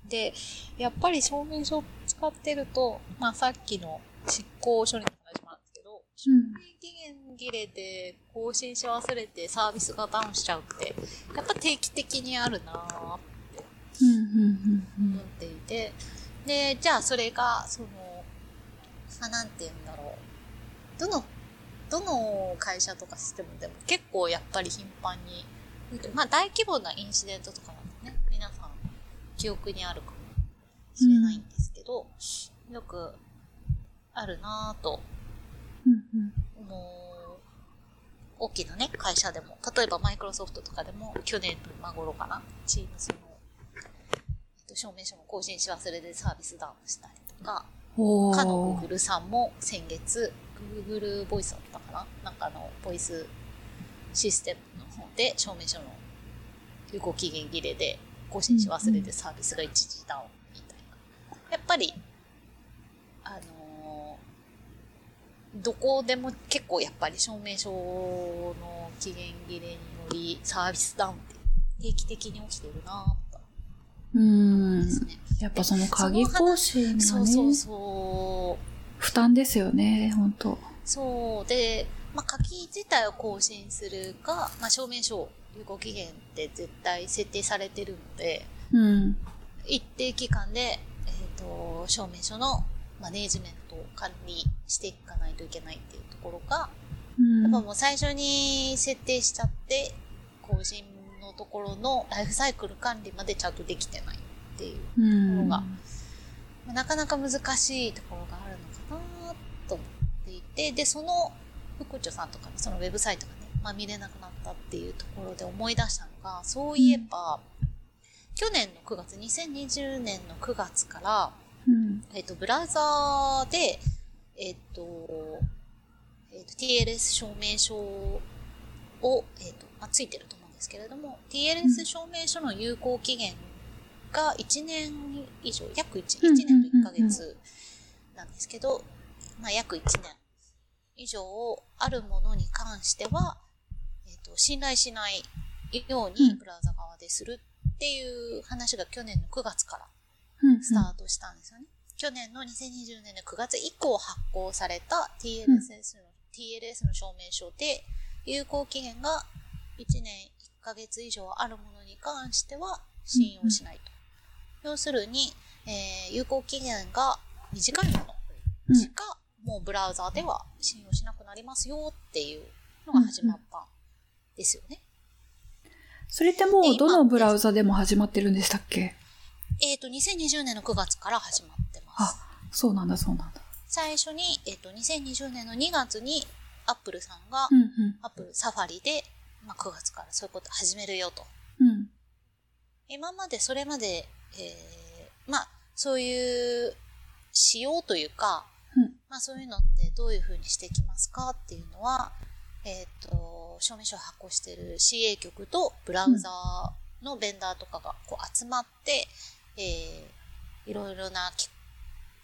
で、やっぱり証明書を使ってると、まあさっきの執行処理の話もあるんですけど、証明期限切れて更新し忘れてサービスがダウンしちゃうって、やっぱ定期的にあるなぁうん。うん。うん思っていて、で、じゃあそれが、その、まあ、なんて言うんだろう。どの、どの会社とかシステムでも結構やっぱり頻繁に、まあ大規模なインシデントとかなんでね、皆さん記憶にあるかもしれないんですけど、よくあるなぁとうん。思う、大きなね、会社でも、例えばマイクロソフトとかでも、去年の今頃かな、チームズの、えっと、証明書の更新し忘れでサービスダウンしたりとか、おかのー。Google さんも先月、Google ボイスだったかななんかあの、ボイスシステムの方で証明書の有効期限切れで更新し忘れてサービスが一時ダウンみたいな。やっぱり、あのーどこでも結構やっぱり証明書の期限切れによりサービスダウンって定期的に起きてるなぁとうん。やっぱその鍵更新がそうそうね、そう。負担ですよね、本当そう。で、まあ、書き自体を更新するか、まあ、証明書有効期限って絶対設定されてるので、うん。一定期間で、えっ、と、証明書のマネージメントを管理していかないといけないっていうところが、うんやっぱもう最初に設定しちゃって、更新のところのライフサイクル管理までちゃんとできてないっていう、うんところがまあなかなか難しいところがあるのかなと思っていて、で、その副長さんとかのそのウェブサイトがね、まあ見れなくなったっていうところで思い出したのが、そういえば、去年の9月、2020年の9月から、うん。えっ、と、ブラウザーで、えっ、と、えっ、と、TLS 証明書を、えっ、と、まあ、ついてると思うんですけれども、TLS 証明書の有効期限が1年以上、約 1, 1年と1ヶ月なんですけど、まあ、約1年以上あるものに関しては、えっ、と、信頼しないよううんにブラウザ側でするっていう話が去年の9月からうん。スタートしたんですよね。去年の2020年の9月以降発行された TLS の,、TLS の証明書で有効期限が1年1ヶ月以上あるものに関しては信用しないと。要するに、えー有効期限が短いものしかもうブラウザーでは信用しなくなりますよっていうのが始まったんですよね。それってもうどのブラウザでも始まってるんでしたっけ？えっ、と、2020年の9月から始まってます。あ、そうなんだ、そうなんだ。最初に、えっ、と、2020年の2月に、アップルさんが、うんうん。アップルサファリで、まあ、9月からそういうこと始めるよと。うん。今までそれまで、えー、まあ、そういう仕様というか、うんまあ、そういうのってどういうふうにしていきますかっていうのは、えっ、と、証明書を発行している CA 局とブラウザーのベンダーとかがこう集まって、えー、いろいろなき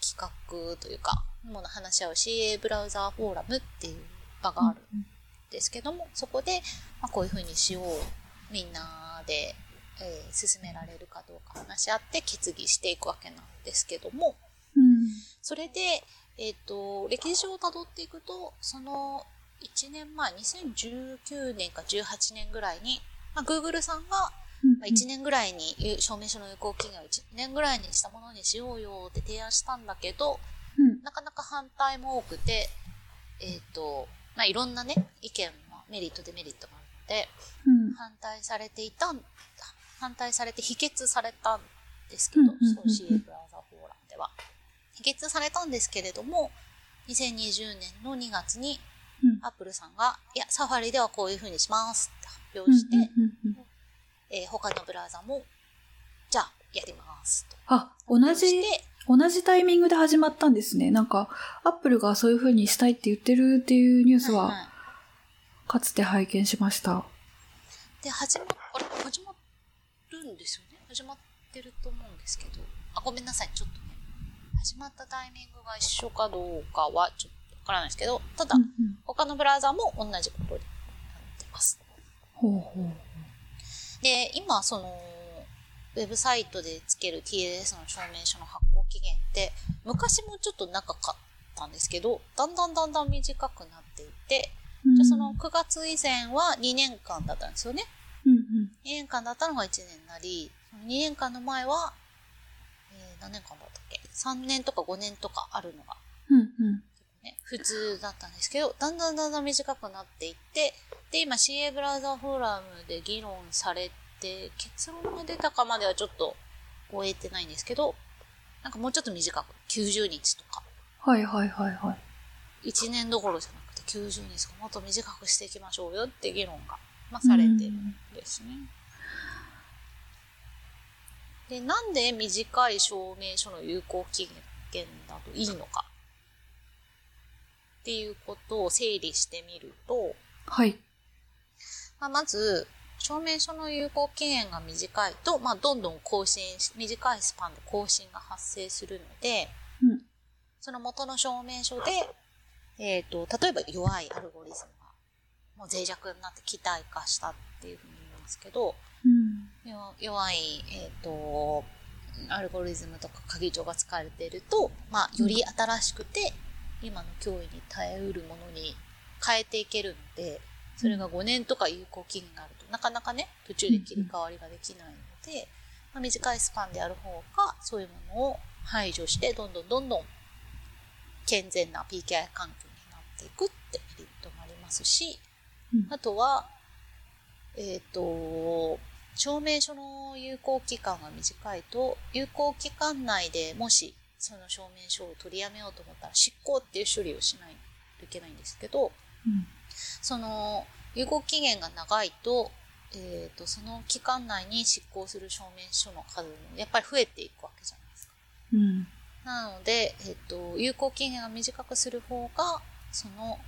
企画というか、もの話し合う CA ブラウザーフォーラムっていう場があるんですけども、そこで、まあ、こういうふうにしよう、みんなで、えー進められるかどうか話し合って決議していくわけなんですけども、うん。それで、えっ、と、歴史上をたどっていくと、その1年前、2019年か18年ぐらいに、まあ、Google さんが、まあ、1年ぐらいに有証明書の有効期限を1年ぐらいにしたものにしようよって提案したんだけど、うん。なかなか反対も多くて、えっ、と、まあ、いろんなね、意見もメリット、デメリットがあって、うん。反対されていたん、反対されて否決されたんですけど、うんそう。否決されたんですけれども、2020年の2月にうんアップルさんが、いや、サファリではこういう風にしますって発表して、えー他のブラウザも、じゃあ、やりますと。あ、同じ同じタイミングで始まったんですね。なんか、アップルがそういう風にしたいって言ってるっていうニュースは、はいはいかつて拝見しました。で、始ま、あれ、始まるんですよね？始まってると思うんですけど。あ、ごめんなさい、ちょっとね。始まったタイミングが一緒かどうかはちょっとわからないですけど、ただ、うんうん他のブラウザも同じことになってます。ほうほう。で、今、その、ウェブサイトでつける TLS の証明書の発行期限って、昔もちょっと長かったんですけど、だんだんだんだん短くなっていて、じゃあその9月以前は2年間だったんですよね。うんうん。2年間だったのが1年になり、その2年間の前は、えー何年間だっ ?3 年とか5年とかあるのが、うんうん。ね、普通だったんですけど、だんだんだんだん短くなっていって、で、今 CA ブラウザフォーラムで議論されて、結論が出たかまではちょっと終えてないんですけど、なんかもうちょっと短く、90日とか、はいはいはいはい。1年どころじゃなくて90日とかもっと短くしていきましょうよって議論が、まあ、されてるんですね。で、なんで短い証明書の有効期限だといいのか。っていうことを整理してみると、はい。まあ、まず、証明書の有効期限が短いと、まあ、どんどん更新し、短いスパンで更新が発生するので、うん。その元の証明書で、えっ、と、例えば弱いアルゴリズムが、もう脆弱になって期待化したっていうふうに言いますけど、弱い、えっ、と、アルゴリズムとか鍵帳が使われていると、まあ、より新しくて、今の脅威に耐えうるものに変えていけるので、それが5年とか有効期限があると、なかなかね、途中で切り替わりができないので、まあ、短いスパンである方が、そういうものを排除して、どんどんどんどん健全な PKI 環境になっていくってメリットもありますし、うん。あとは、えっ、と、証明書の有効期間が短いと、有効期間内でもしその証明書を取りやめようと思ったら執行っていう処理をしないといけないんですけど、うんその有効期限が長いと、えっ、と、その期間内に執行する証明書の数もやっぱり増えていくわけじゃないですか。うん。なので、えっ、と、有効期限が短くする方が、その、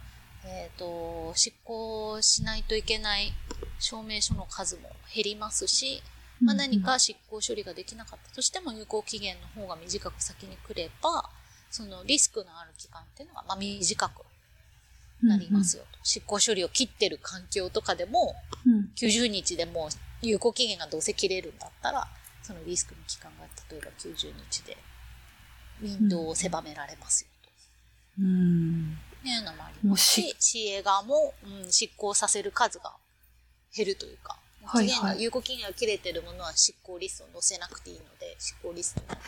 えっ、と、執行しないといけない証明書の数も減りますし、まあ、何か執行処理ができなかったとしても有効期限の方が短く先に来れば、そのリスクのある期間っていうのがまあ短くなりますよと。執行処理を切ってる環境とかでも、うん。うん。90日でもう有効期限がどうせ切れるんだったら、そのリスクの期間が例えば90日で、ウィンドウを狭められますよと。うん。いうのもありますし、CA 側も、うん、執行させる数が減るというか、期限が有効期限が切れてるものは執行リストに載せなくていいので、執行リストの、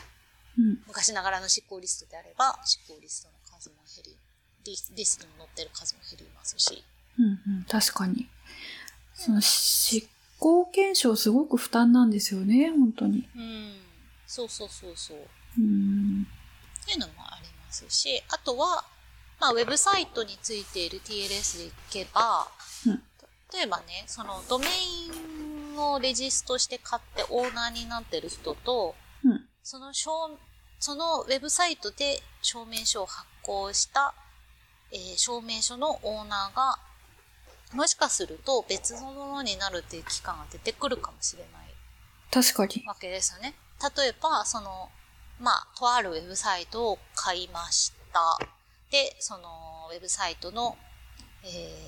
うん。昔ながらの執行リストであれば、執行リストの数も減り、リリストに載ってる数も減りますし、うん。うん。確かに。その執行検証すごく負担なんですよね、本当に。うん、そうそうそうそう。うん。っていうのもありますし、あとは、まあ、ウェブサイトについている TLS でいけば、うん例えばね、そのドメインをレジストして買ってオーナーになってる人と、うん。その証、そのウェブサイトで証明書を発行した、えー証明書のオーナーが、もしかすると別のものになるっていう期間が出てくるかもしれない確かに。わけですよね。例えば、その、まあ、とあるウェブサイトを買いました。で、そのウェブサイトの、え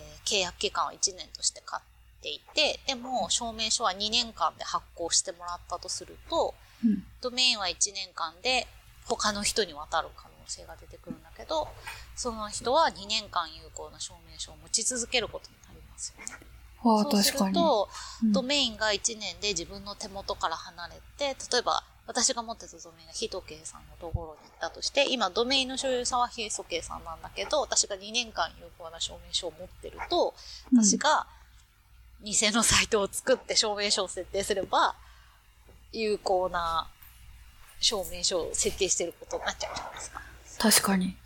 ー契約期間は1年として買っていて、でも証明書は2年間で発行してもらったとすると、うん。ドメインは1年間で他の人に渡る可能性が出てくるんだけど、その人は2年間有効な証明書を持ち続けることになりますよね。そうす。ると、うんドメインが1年で自分の手元から離れて、例えば私が持ってたドメインがヒトケイさんのところに行ったとして、今ドメインの所有者はヒトケイさんなんだけど、私が2年間有効な証明書を持ってると、うん私が偽のサイトを作って証明書を設定すれば、有効な証明書を設定してることになっちゃうじゃないですか。確かに。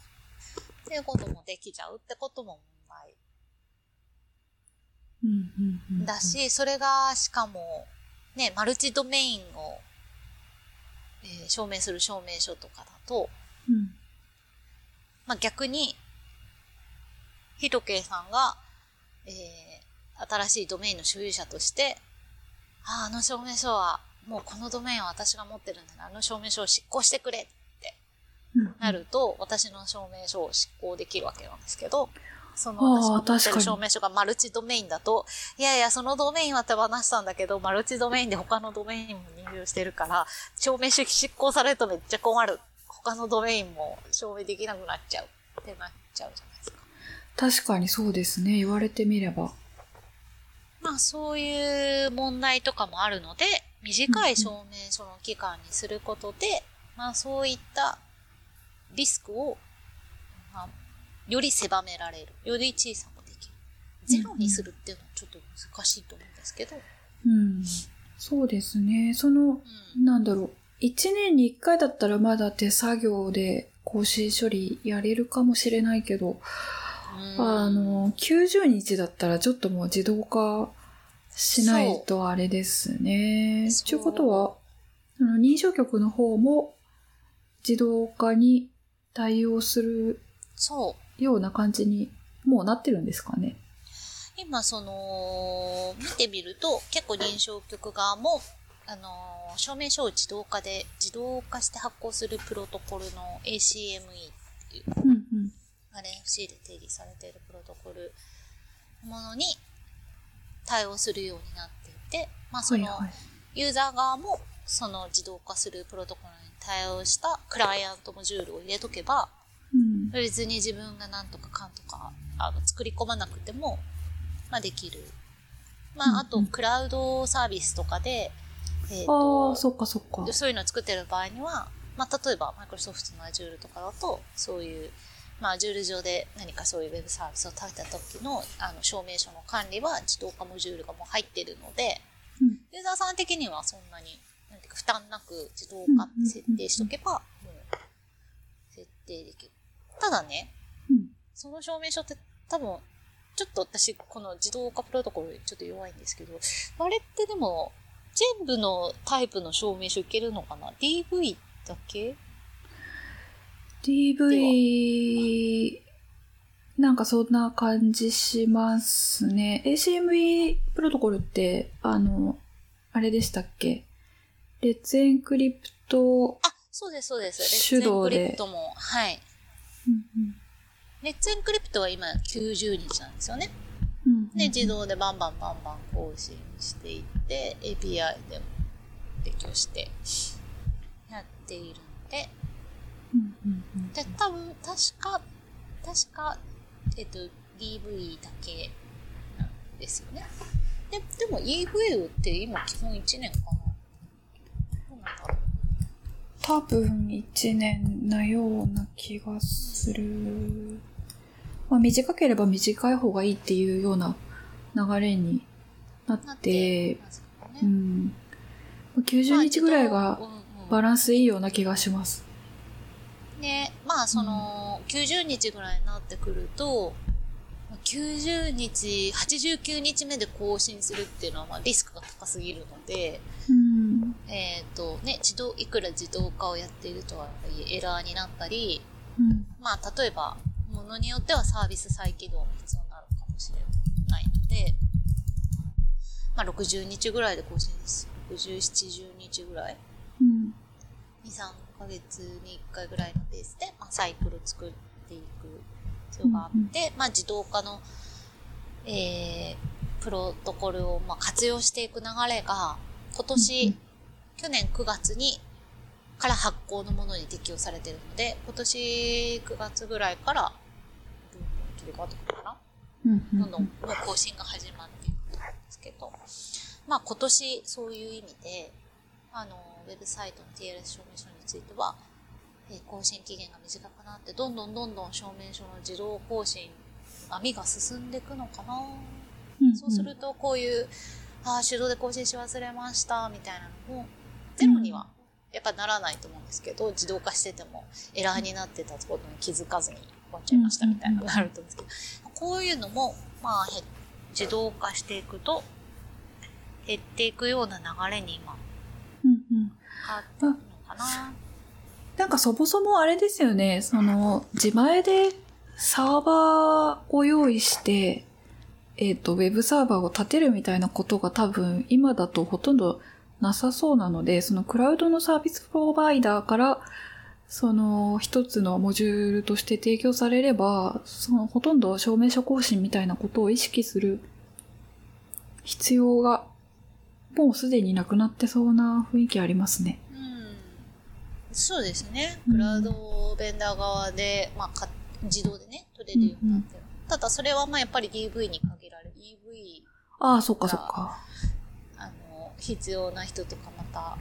っていうこともできちゃうってことも問題うんうんうん。だし、それがしかも、ね、マルチドメインを、えー証明する証明書とかだと、うん。まあ、逆に、ヒトケイさんが、えー新しいドメインの所有者として、ああ、あの証明書は、もうこのドメインは私が持ってるんだな、あの証明書を執行してくれってうんなると、私の証明書を執行できるわけなんですけど、そあの私持ってる証明書がマルチドメインだと、いやいや、そのドメインは手放したんだけど、マルチドメインで他のドメインも入力してるから、証明書執行されるとめっちゃ困る。他のドメインも証明できなくなっちゃうってなっちゃうじゃないですか。確かにそうですね。言われてみれば。まあそういう問題とかもあるので、短い証明書の期間にすることで、まあそういったリスクを、まあ、より狭められる。より小さくできる。ゼロにするっていうのはちょっと難しいと思うんですけど。うん。そうですね。その、うん。なんだろう。一年に一回だったらまだ手作業で更新処理やれるかもしれないけど、あの、90日だったらちょっともう自動化しないとあれですね。そうということは、あの認証局の方も自動化に対応するそう。ような感じにもうなってるんですかね。今その、見てみると、結構認証局側も、あの、証明書を自動化で、自動化して発行するプロトコルの ACME っていう、うんうん。RFC で定義されているプロトコルものに対応するようになっていて、まあその。ユーザー側もその自動化するプロトコルに対応したクライアントモジュールを入れとけば、うん。別に自分がなんとかかんとか、あの、作り込まなくても、まあできる。まあ、あとクラウドサービスとかで、えっ、あとあ、、そっかそっか。そういうのを作ってる場合には、まあ、例えば、マイクロソフトの Azure とかだと、そういう、まあ、Azure 上で何かそういうウェブサービスを立てた時の、あの、証明書の管理は自動化モジュールがもう入ってるので、うんユーザーさん的にはそんなに、なんていうか、負担なく自動化って設定しとけば、もう、設定できる。ただね、うん。その証明書って多分、ちょっと私、この自動化プロトコルちょっと弱いんですけど、あれってでも、全部のタイプの証明書いけるのかな ?DV だけ？DV、なんかそんな感じしますね。ACME プロトコルって、あの、あれでしたっけ？ Let's Encrypt、あ、そうです、そうです。 Let's Encrypt も、はい。 Let's Encrypt は今90日なんですよね。で、自動でバンバンバンバン更新していって、API でも提供してやっているので、で、多分、確か、確か、えっと、DV だけなんですよね。で、でも EFL って今基本1年かな多分1年なような気がする。まあ短ければ短い方がいいっていうような流れになってね。うん。90日ぐらいがまあバランスいいような気がします。で、まあ、その、90日ぐらいになってくると、90日、89日目で更新するっていうのは、まあ、リスクが高すぎるので、うん。えっ、と、ね、自動、いくら自動化をやっているとはいえ、エラーになったり、うん。まあ、例えば、ものによってはサービス再起動も必要になるかもしれないので、まあ、60日ぐらいで更新です。60、70日ぐらいうん。2、3ヶ月に1回ぐらいのペースで、まあ、サイクル作っていく必要があって、まあ、自動化の、えー、プロトコルを、まあ、活用していく流れが、今年、うん去年9月に、から発行のものに適用されているので、今年9月ぐらいから、どんどん切り替わってくるかな。うん。どんどん更新が始まっていくと思うんですけど、まあ今年そういう意味で、あの、ウェブサイトの TLS 証明書については、えー更新期限が短くなって、どんどんどんどん証明書の自動更新、網が進んでいくのかな、うん。そうするとこういう、ああ、手動で更新し忘れました、みたいなのも、ゼロにはやっぱならないと思うんですけど、自動化しててもエラーになってたことに気づかずに終わっちゃいましたみたいなのがあると思うんですけど、こういうのも、まあ、へ自動化していくと、減っていくような流れに今、うんうん。変わっていくのかな。なんかそもそもあれですよね、その、自前でサーバーを用意して、えっ、と、ウェブサーバーを立てるみたいなことが多分今だとほとんどなさそうなので、そのクラウドのサービスプロバイダーから、その一つのモジュールとして提供されれば、そのほとんど証明書更新みたいなことを意識する必要がもうすでになくなってそうな雰囲気ありますね。うん。そうですね。うんクラウドベンダー側で、まあか、自動でね、取れるようになってる。ただそれはまあやっぱり DV に限られる。EV ああ、そっかそっか。あの、必要な人とかまた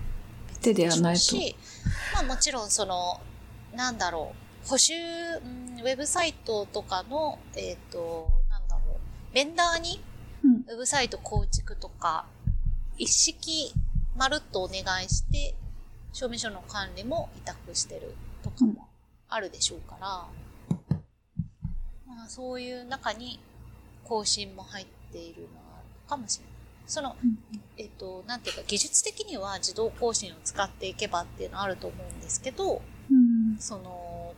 手でやらないとし、まあもちろんその、なんだろう、補修、うんウェブサイトとかの、えっ、と、なんだろう、ベンダーにうんウェブサイト構築とか、一式まるっとお願いして、証明書の管理も委託してるとかもあるでしょうから、まあそういう中に更新も入っているのかもしれない。その、えっと、なんていうか、技術的には自動更新を使っていけばっていうのはあると思うんですけど、うんその、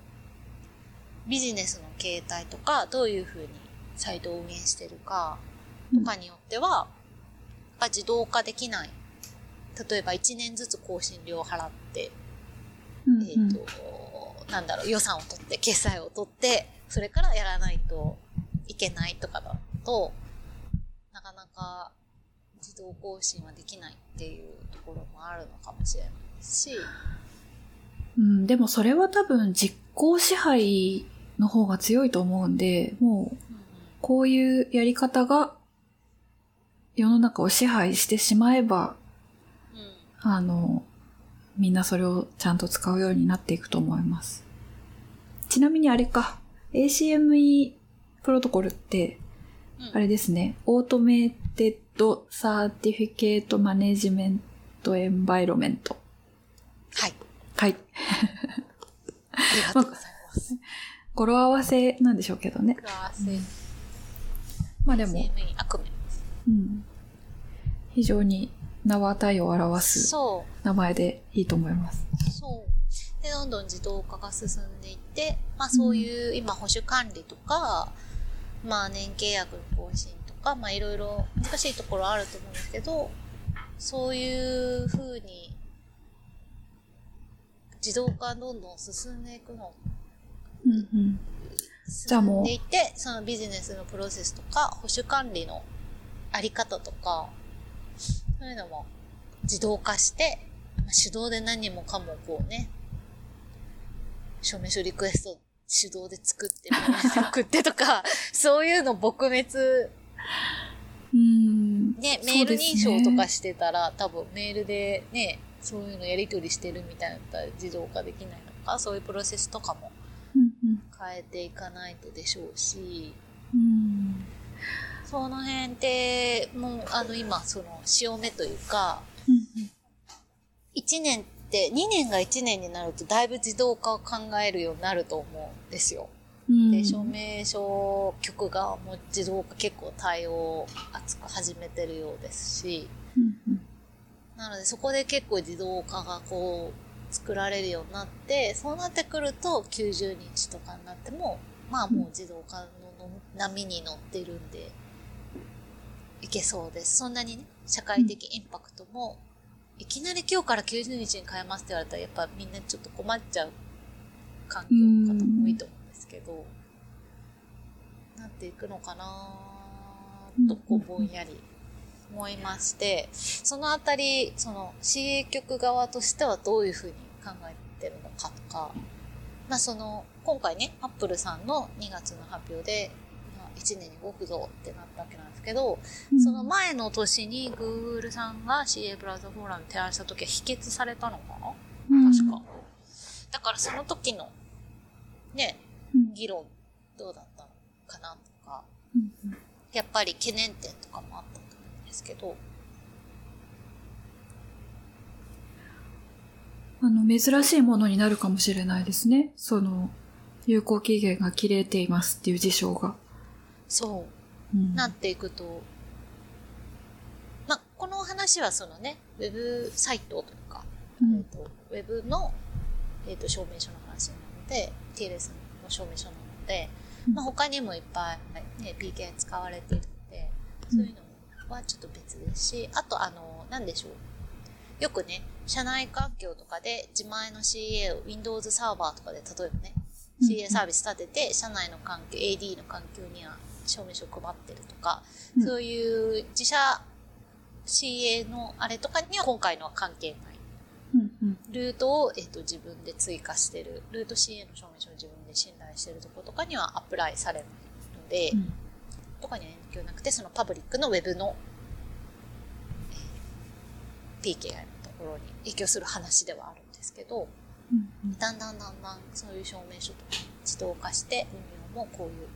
ビジネスの形態とか、どういうふうにサイトを運営してるかとかによっては、が自動化できない。例えば1年ずつ更新料を払って、うんえっ、と、なんだろう、予算を取って、決済を取って、それからやらないといけないとかだと、なかなか自動更新はできないっていうところもあるのかもしれないし、うん、でもそれは多分実効支配の方が強いと思うんで、もう、うんこういうやり方が世の中を支配してしまえば、うん。あの、みんなそれをちゃんと使うようになっていくと思います。ちなみにあれか、ACME プロトコルって、うんあれですね、 Automated Certificate Managemenトエンバイロメント。はい。はい。ありがとうございます。語呂合わせなんでしょうけどね。クラスまあでも。うん。非常に名は体を表す。名前でいいと思います。そう。で、どんどん自動化が進んでいって、まあそういう今保守管理とか、まあ年契約の更新とか、まあいろいろ難しいところあると思うんですけど、そういう風に自動化どんどん進んでいくの。うんうん。進んでいて、そのビジネスのプロセスとか、保守管理のあり方とか、そういうのも自動化して、まあ手動で何もかもこうね、証明書リクエスト手動で作って、送ってとか、そういうの撲滅、うん。ね、メール認証とかしてたら、多分メールでね、そういうのやり取りしてるみたいなったら自動化できないのか、そういうプロセスとかもうんうん。変えていかないとでしょうし、うん。その辺って、もう、あの、今、その、潮目というか、うん1年って、2年が1年になると、だいぶ自動化を考えるようになると思うんですよ。うん。で、証明書局がもう自動化結構対応を熱く始めてるようですし、うんうんなのでそこで結構自動化がこう、作られるようになって、そうなってくると90日とかになっても、まあもう自動化の波に乗ってるんで、いけそうです。そんなにね、社会的インパクトも、いきなり今日から90日に変えますって言われたら、やっぱみんなちょっと困っちゃう環境の方も多いと思うんですけど、なっていくのかなと、こうぼんやり思いまして、そのあたり、その CA 局側としてはどういうふうに考えてるのかとか、まあその、今回ね、アップルさんの2月の発表で、1年に5億増ってなったわけなんですけど、うんその前の年に Google さんが CA ブラウザフォーラム提案した時は否決されたのかな？うん確か。だからその時の、ね、うん議論どうだったのかなとか、やっぱり懸念点とかもあったと思うんですけど、あの、珍しいものになるかもしれないですね。その、有効期限が切れていますっていう事象が。そう、うん。なっていくと、まあ、この話はそのね、ウェブサイトとか、うん。えっとウェブの、えっと証明書の話なので、TLS の証明書なので、うん。まあ、他にもいっぱい、ね、PK 使われているので、そういうのはちょっと別ですし、あと、あの、なんでしょう。よくね、社内環境とかで自前の CA を Windows サーバーとかで、例えばね、うん。CA サービス立てて、社内の環境、AD の環境には証明書を配ってるとか、うん。そういう自社 CA のあれとかには今回のは関係ない。うんうん。ルートを、えっと自分で追加してる、ルート CA の証明書を自分で信頼してるところとかにはアプライされないので、うん。とかには影響なくて、そのパブリックのウェブの、えー PKI のところに影響する話ではあるんですけど、うんだんだんだんだんそういう証明書とか自動化して運用もこういう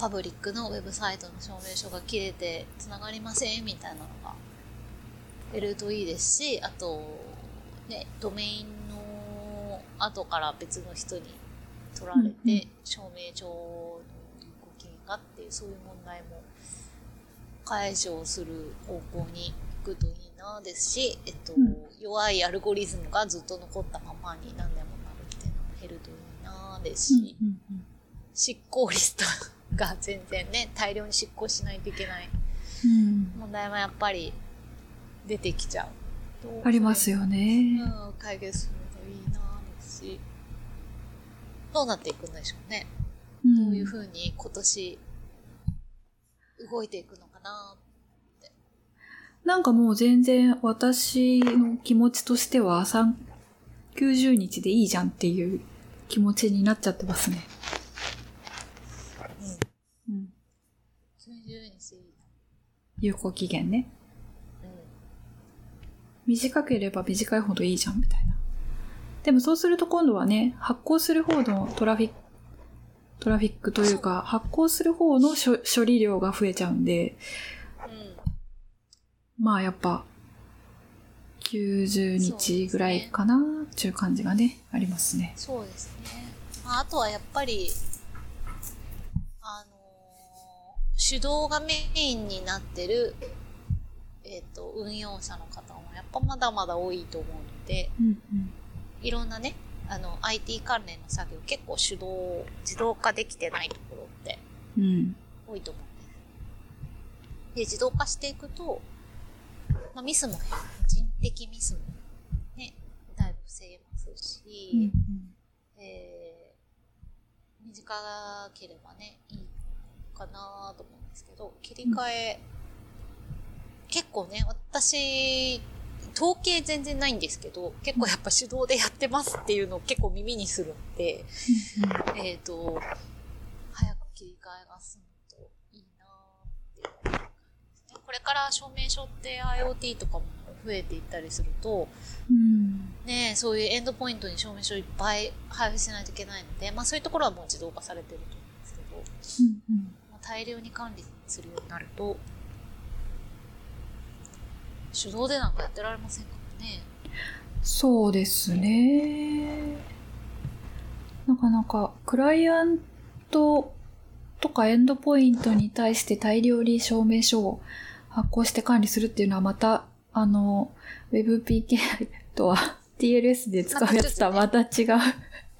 パブリックのウェブサイトの証明書が切れて繋がりませんみたいなのが出るといいですし、あと、ね、ドメインの後から別の人に取られて証明書の有効期限がっていうそういう問題も解消する方向に行くといいなですし、えっと、うん。弱いアルゴリズムがずっと残ったままに何年もなるっていうのも減るといいなですし、うんうん。執行リストが全然ね、大量に執行しないといけないうん問題もやっぱり出てきちゃうと。ありますよね。うん、解決するといいなですし、どうなっていくんでしょうね。うんどういうふうに今年動いていくのかな。なんかもう全然私の気持ちとしては3 90日でいいじゃんっていう気持ちになっちゃってますね。うん。うん。90日いい有効期限ね。な。うん。短ければ短いほどいいじゃん、みたいな。でもそうすると今度はね、発行する方のトラフィック、トラフィックというか、発行する方の処処理量が増えちゃうんで、うん。まあやっぱ、90日ぐらいかな、っていう感じがね、ありますね。そうですね。まあ、あとはやっぱり、あのー手動がメインになってる、えっ、と、運用者の方もやっぱまだまだ多いと思うので、うんうん。いろんなね、あの、IT 関連の作業結構手動、自動化できてないところってうん。多いと思うんです。で、自動化していくと、まあ、ミスもね、人的ミスもね、だいぶ防げますし、うんうんえー、短ければね、かなと思うんですけど、切り替え、結構ね、私、統計全然ないんですけど、結構やっぱ手動でやってますっていうのを結構耳にするんで、えっ、と、早く切り替えが進むといいなっていうね。これから証明書って IoT とかも増えていったりすると、うん。ね、そういうエンドポイントに証明書いっぱい配布しないといけないので、まあそういうところはもう自動化されてると思うんですけど、うんうん。まあ、大量に管理するようになると、手動でなんかやってられませんからね。そうですね。なかなか、クライアントとかエンドポイントに対して大量に証明書を発行して管理するっていうのはまた、あの、WebPK とは TLS で使うやつとはまた違う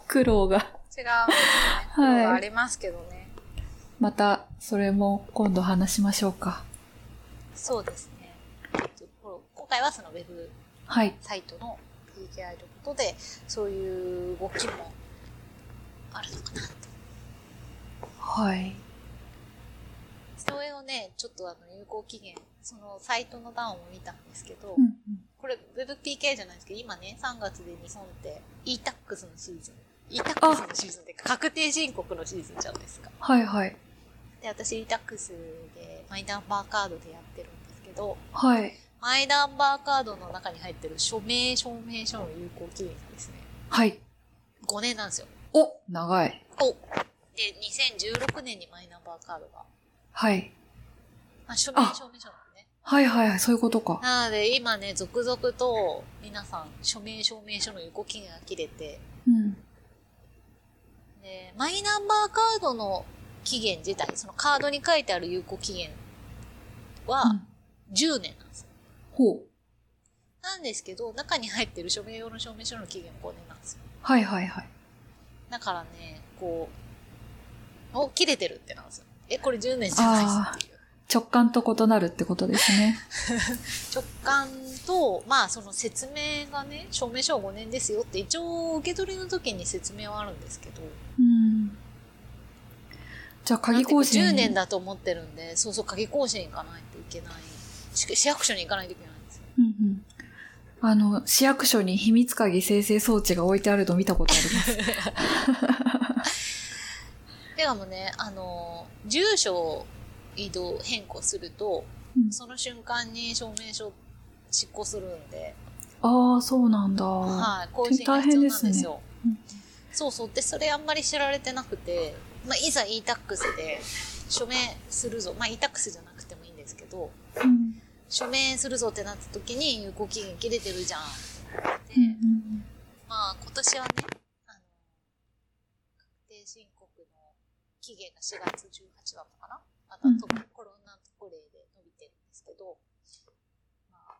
苦労が、違う、ね。はいありますけどね。またそれも今度話しましょうか。そうですね。今回はそのウェブはい。サイトの PKI ということで、そういう動きもあるのかなと。はい。それをね、ちょっとあの有効期限、そのサイトの段を見たんですけど、うんうんこれ WebPK じゃないですけど、今ね、3月で日本って e-tax のシーズン。e-tax のシーズンって確定申告のシーズンじゃないですか。はいはい。で、私 e-tax でマイナンバーカードでやってるんですけど、はい。マイナンバーカードの中に入ってる署名証明書の有効期限がですね、はい。5年なんですよ。お長い。おで、2016年にマイナンバーカードが、はい。あ、署名証明書なのね。はいはいはい、そういうことか。なので、今ね、続々と皆さん、署名証明書の有効期限が切れて、うん。で、マイナンバーカードの期限自体、そのカードに書いてある有効期限はうん10年なんですよ。ほう。なんですけど、中に入ってる署名用の証明書の期限は5年なんですよ。はいはいはい。だからね、こう、お、切れてるってなんですよ。え、これ10年じゃないですっていう。直感と異なるってことですね。直感と、まあその説明がね、証明書は5年ですよって一応受け取りの時に説明はあるんですけど、うん。じゃあ、鍵更新。なんていうか10年だと思ってるんで、そうそう、鍵更新行かないといけない。し市役所に行かないといけないんですよ。うんうん。あの、市役所に秘密鍵生成装置が置いてあるの見たことあります。てかもね、あの、住所を移動変更すると、うんその瞬間に証明書執行するんで、ああ、そうなんだ。はい、更新が必要なんですよ。うんそうそう。で、それあんまり知られてなくて、まあ、いざ e-tax で署名するぞ。まあ、e-tax じゃなくてもいいんですけど、うん署名するぞってなった時に有効期限切れてるじゃん。で、うんうんまあ、今年はね、あの、確定申告の期限が4月18だったかなあとはとコロナ特例で伸びてるんですけど、まあ、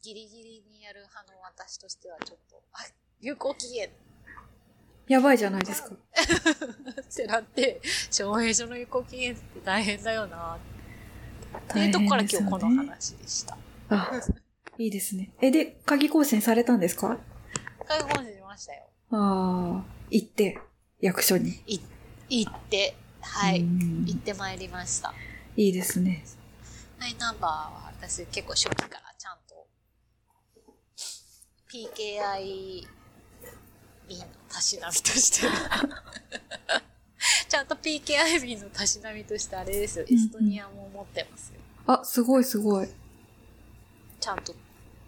ギリギリにやる派の私としてはちょっと、あ、有効期限やばいじゃないですか。ってなって、証明書の有効期限って大変だよなっていうとこから今日この話でした。あ、いいですね。え、で、鍵更新されたんですか？解放しましたよ。ああ、行って、役所に。い行って、はい、うん行ってまいりました。いいですね。マイナンバーは私結構初期からちゃんと PKI 便のたしなみとしてちゃんと PKI 便のたしなみとしてあれですよ、エストニアも持ってますよ。あ、すごいすごい。ちゃんと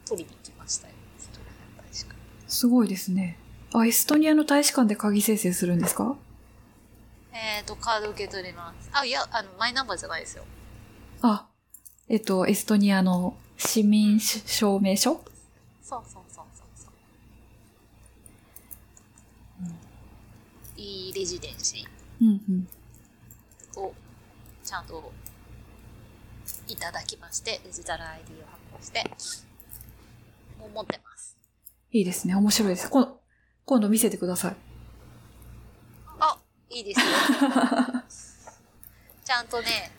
取りに来ましたよ、エストニアの大使館。すごいですね。あ、エストニアの大使館で鍵生成するんですか？えっ、ー、と、カード受け取ります。あ、いや、あの、マイナンバーじゃないですよ。あ、えっと、エストニアの市民証明書？そうそう。いいレジデンシ。ーをちゃんといただきまして、デジタル ID を発行して、持ってます。いいですね。面白いです。今度、今度見せてください。あ、いいですよ。ちゃんとね、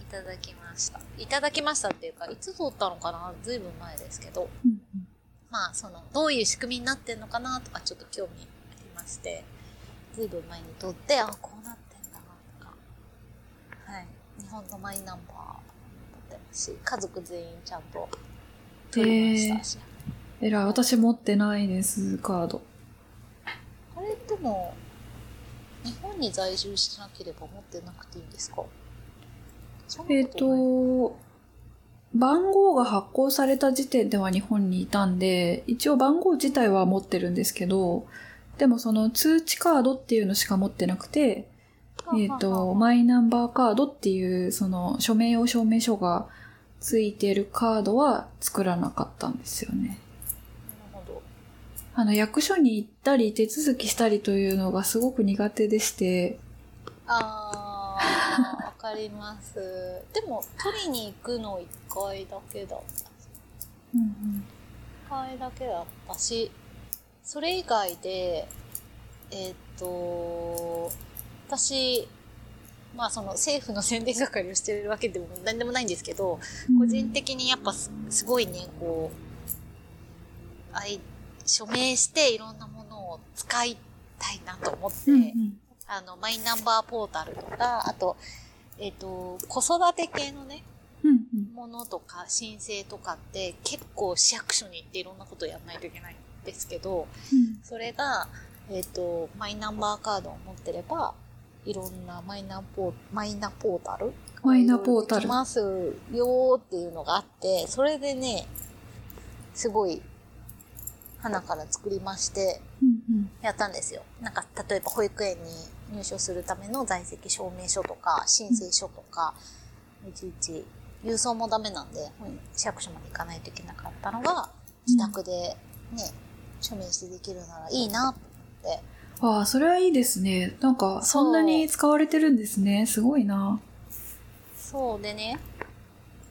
いただきました。いただきましたっていうか、いつ取ったのかな？ずいぶん前ですけど、うんうんまあ、その、どういう仕組みになってんのかなとか、ちょっと興味ありまして、ずいぶん前に取って、あ、こうなってんだなとか、はい。日本のマイナンバー持ってますし、家族全員ちゃんと取りましたし。えらい。私持ってないです、カード。あれでも、日本に在住しなければ持ってなくていいんですか？えっ、と、番号が発行された時点では日本にいたんで、一応番号自体は持ってるんですけど、でもその通知カードっていうのしか持ってなくて、えっ、と、マイナンバーカードっていう、その署名用証明書がついてるカードは作らなかったんですよね。なるほど。あの、役所に行ったり手続きしたりというのがすごく苦手でして、あー、わかります。でも、取りに行くの一回だけだった。うん一回だけだったし、それ以外で、えっ、と、私、まあその政府の宣伝係をしてるわけでも何でもないんですけど、うん。個人的にやっぱすすごいね、こう、あい、署名していろんなものを使いたいなと思って、うんうん。あの、マイナンバーポータルとか、あと、えっ、と、子育て系のね、うんうん。ものとか申請とかって結構市役所に行っていろんなことをやらないといけない。んですけど、うん。それが、えっ、と、マイナンバーカードを持ってれば、いろんなマイナポー、マイナポータル？マイナポータル。できますよっていうのがあって、それでね、すごい、花から作りまして、うんうん。やったんですよ。なんか、例えば保育園に入所するための在籍証明書とか、申請書とか、いちいち、郵送もダメなんで、市役所まで行かないといけなかったのが、自宅でね、署名してできるならいいなって、ああ、それはいいですね。なんか、そんなに使われてるんですね。すごいな。そうでね、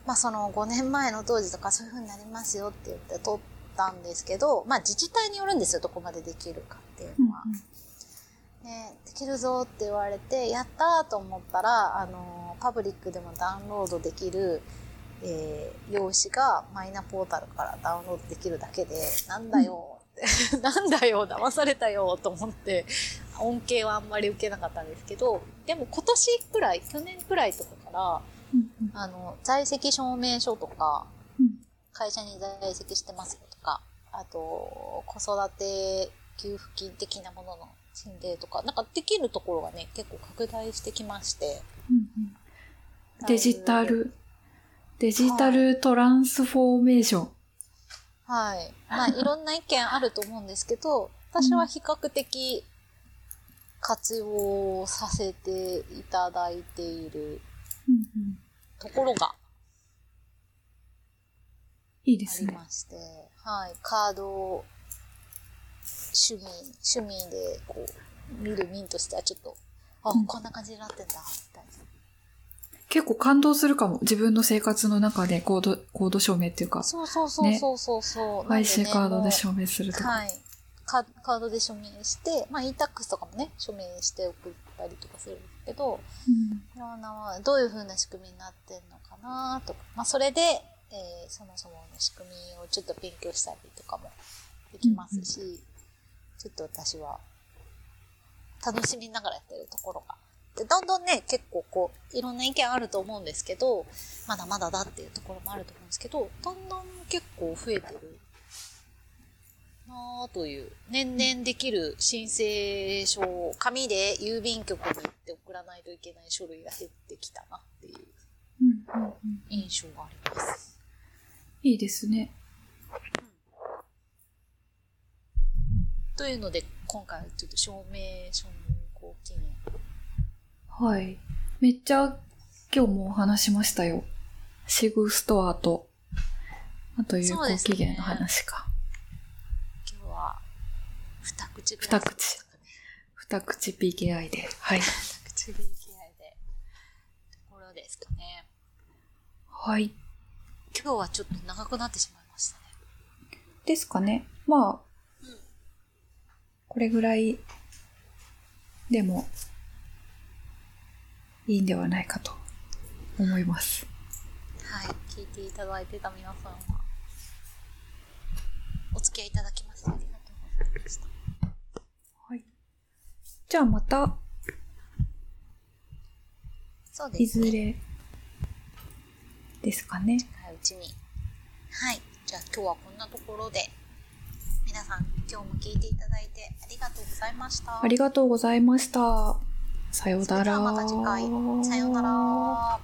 まあその5年前の当時とかそういう風になりますよって言って取ったんですけど、まあ自治体によるんですよ、どこまでできるかっていうのは。ね、できるぞって言われて、やったーと思ったら、あの、パブリックでもダウンロードできる、えー用紙がマイナポータルからダウンロードできるだけで、なんだよって、なんだよ、騙されたよと思って、恩恵はあんまり受けなかったんですけど、でも今年くらい、去年くらいとかから、あの、在籍証明書とか、うん会社に在籍してますよとか、あと、子育て給付金的なものの申請とか、なんかできるところがね、結構拡大してきまして。うんうんデジタル、デジタルトランスフォーメーション。はい。まあ、いろんな意見あると思うんですけど、私は比較的活用させていただいているところがあいいですね。りまして、はい、カードを趣味、趣味でこう、見る民としてはちょっと、あ、うん。こんな感じになってんだ。結構感動するかも。自分の生活の中でコード、コード証明っていうか、そうそうそうそうそうそう。ね IC カードで証明するとか。はい。カカードで署名して、まあ e-tax とかもね、署名して送ったりとかするんですけど、うんいろんな、どういう風な仕組みになってんのかなとか、まあそれで、えーそもそもの仕組みをちょっと勉強したりとかもできますし、ちょっと私は楽しみながらやってるところが。で、どんどんね、結構こう、いろんな意見あると思うんですけど、まだまだだっていうところもあると思うんですけど、だんだん結構増えてる。なという、年々できる申請書を紙で郵便局に行って送らないといけない書類が減ってきたなっていう。印象があります。いいですね。というので、今回はちょっと証明書の。はい。めっちゃ今日もお話しましたよ。シグストアと、あと有効期限の話か。今日は、二口ぐらい。二口。二口 PKI で。はい。二口 BKI で。ところですかね。はい。今日はちょっと長くなってしまいましたね。ですかね。まあ、うんこれぐらいでもいいんではないかと思います。はい。聞いていただいてた皆さんは、お付き合いいただきましてありがとうございました。はい。じゃあまた、そうですね。いずれですかね。近いうちに。はい。じゃあ今日はこんなところで、皆さん今日も聞いていただいてありがとうございました。ありがとうございました。さようなら。それではまた次回さようなら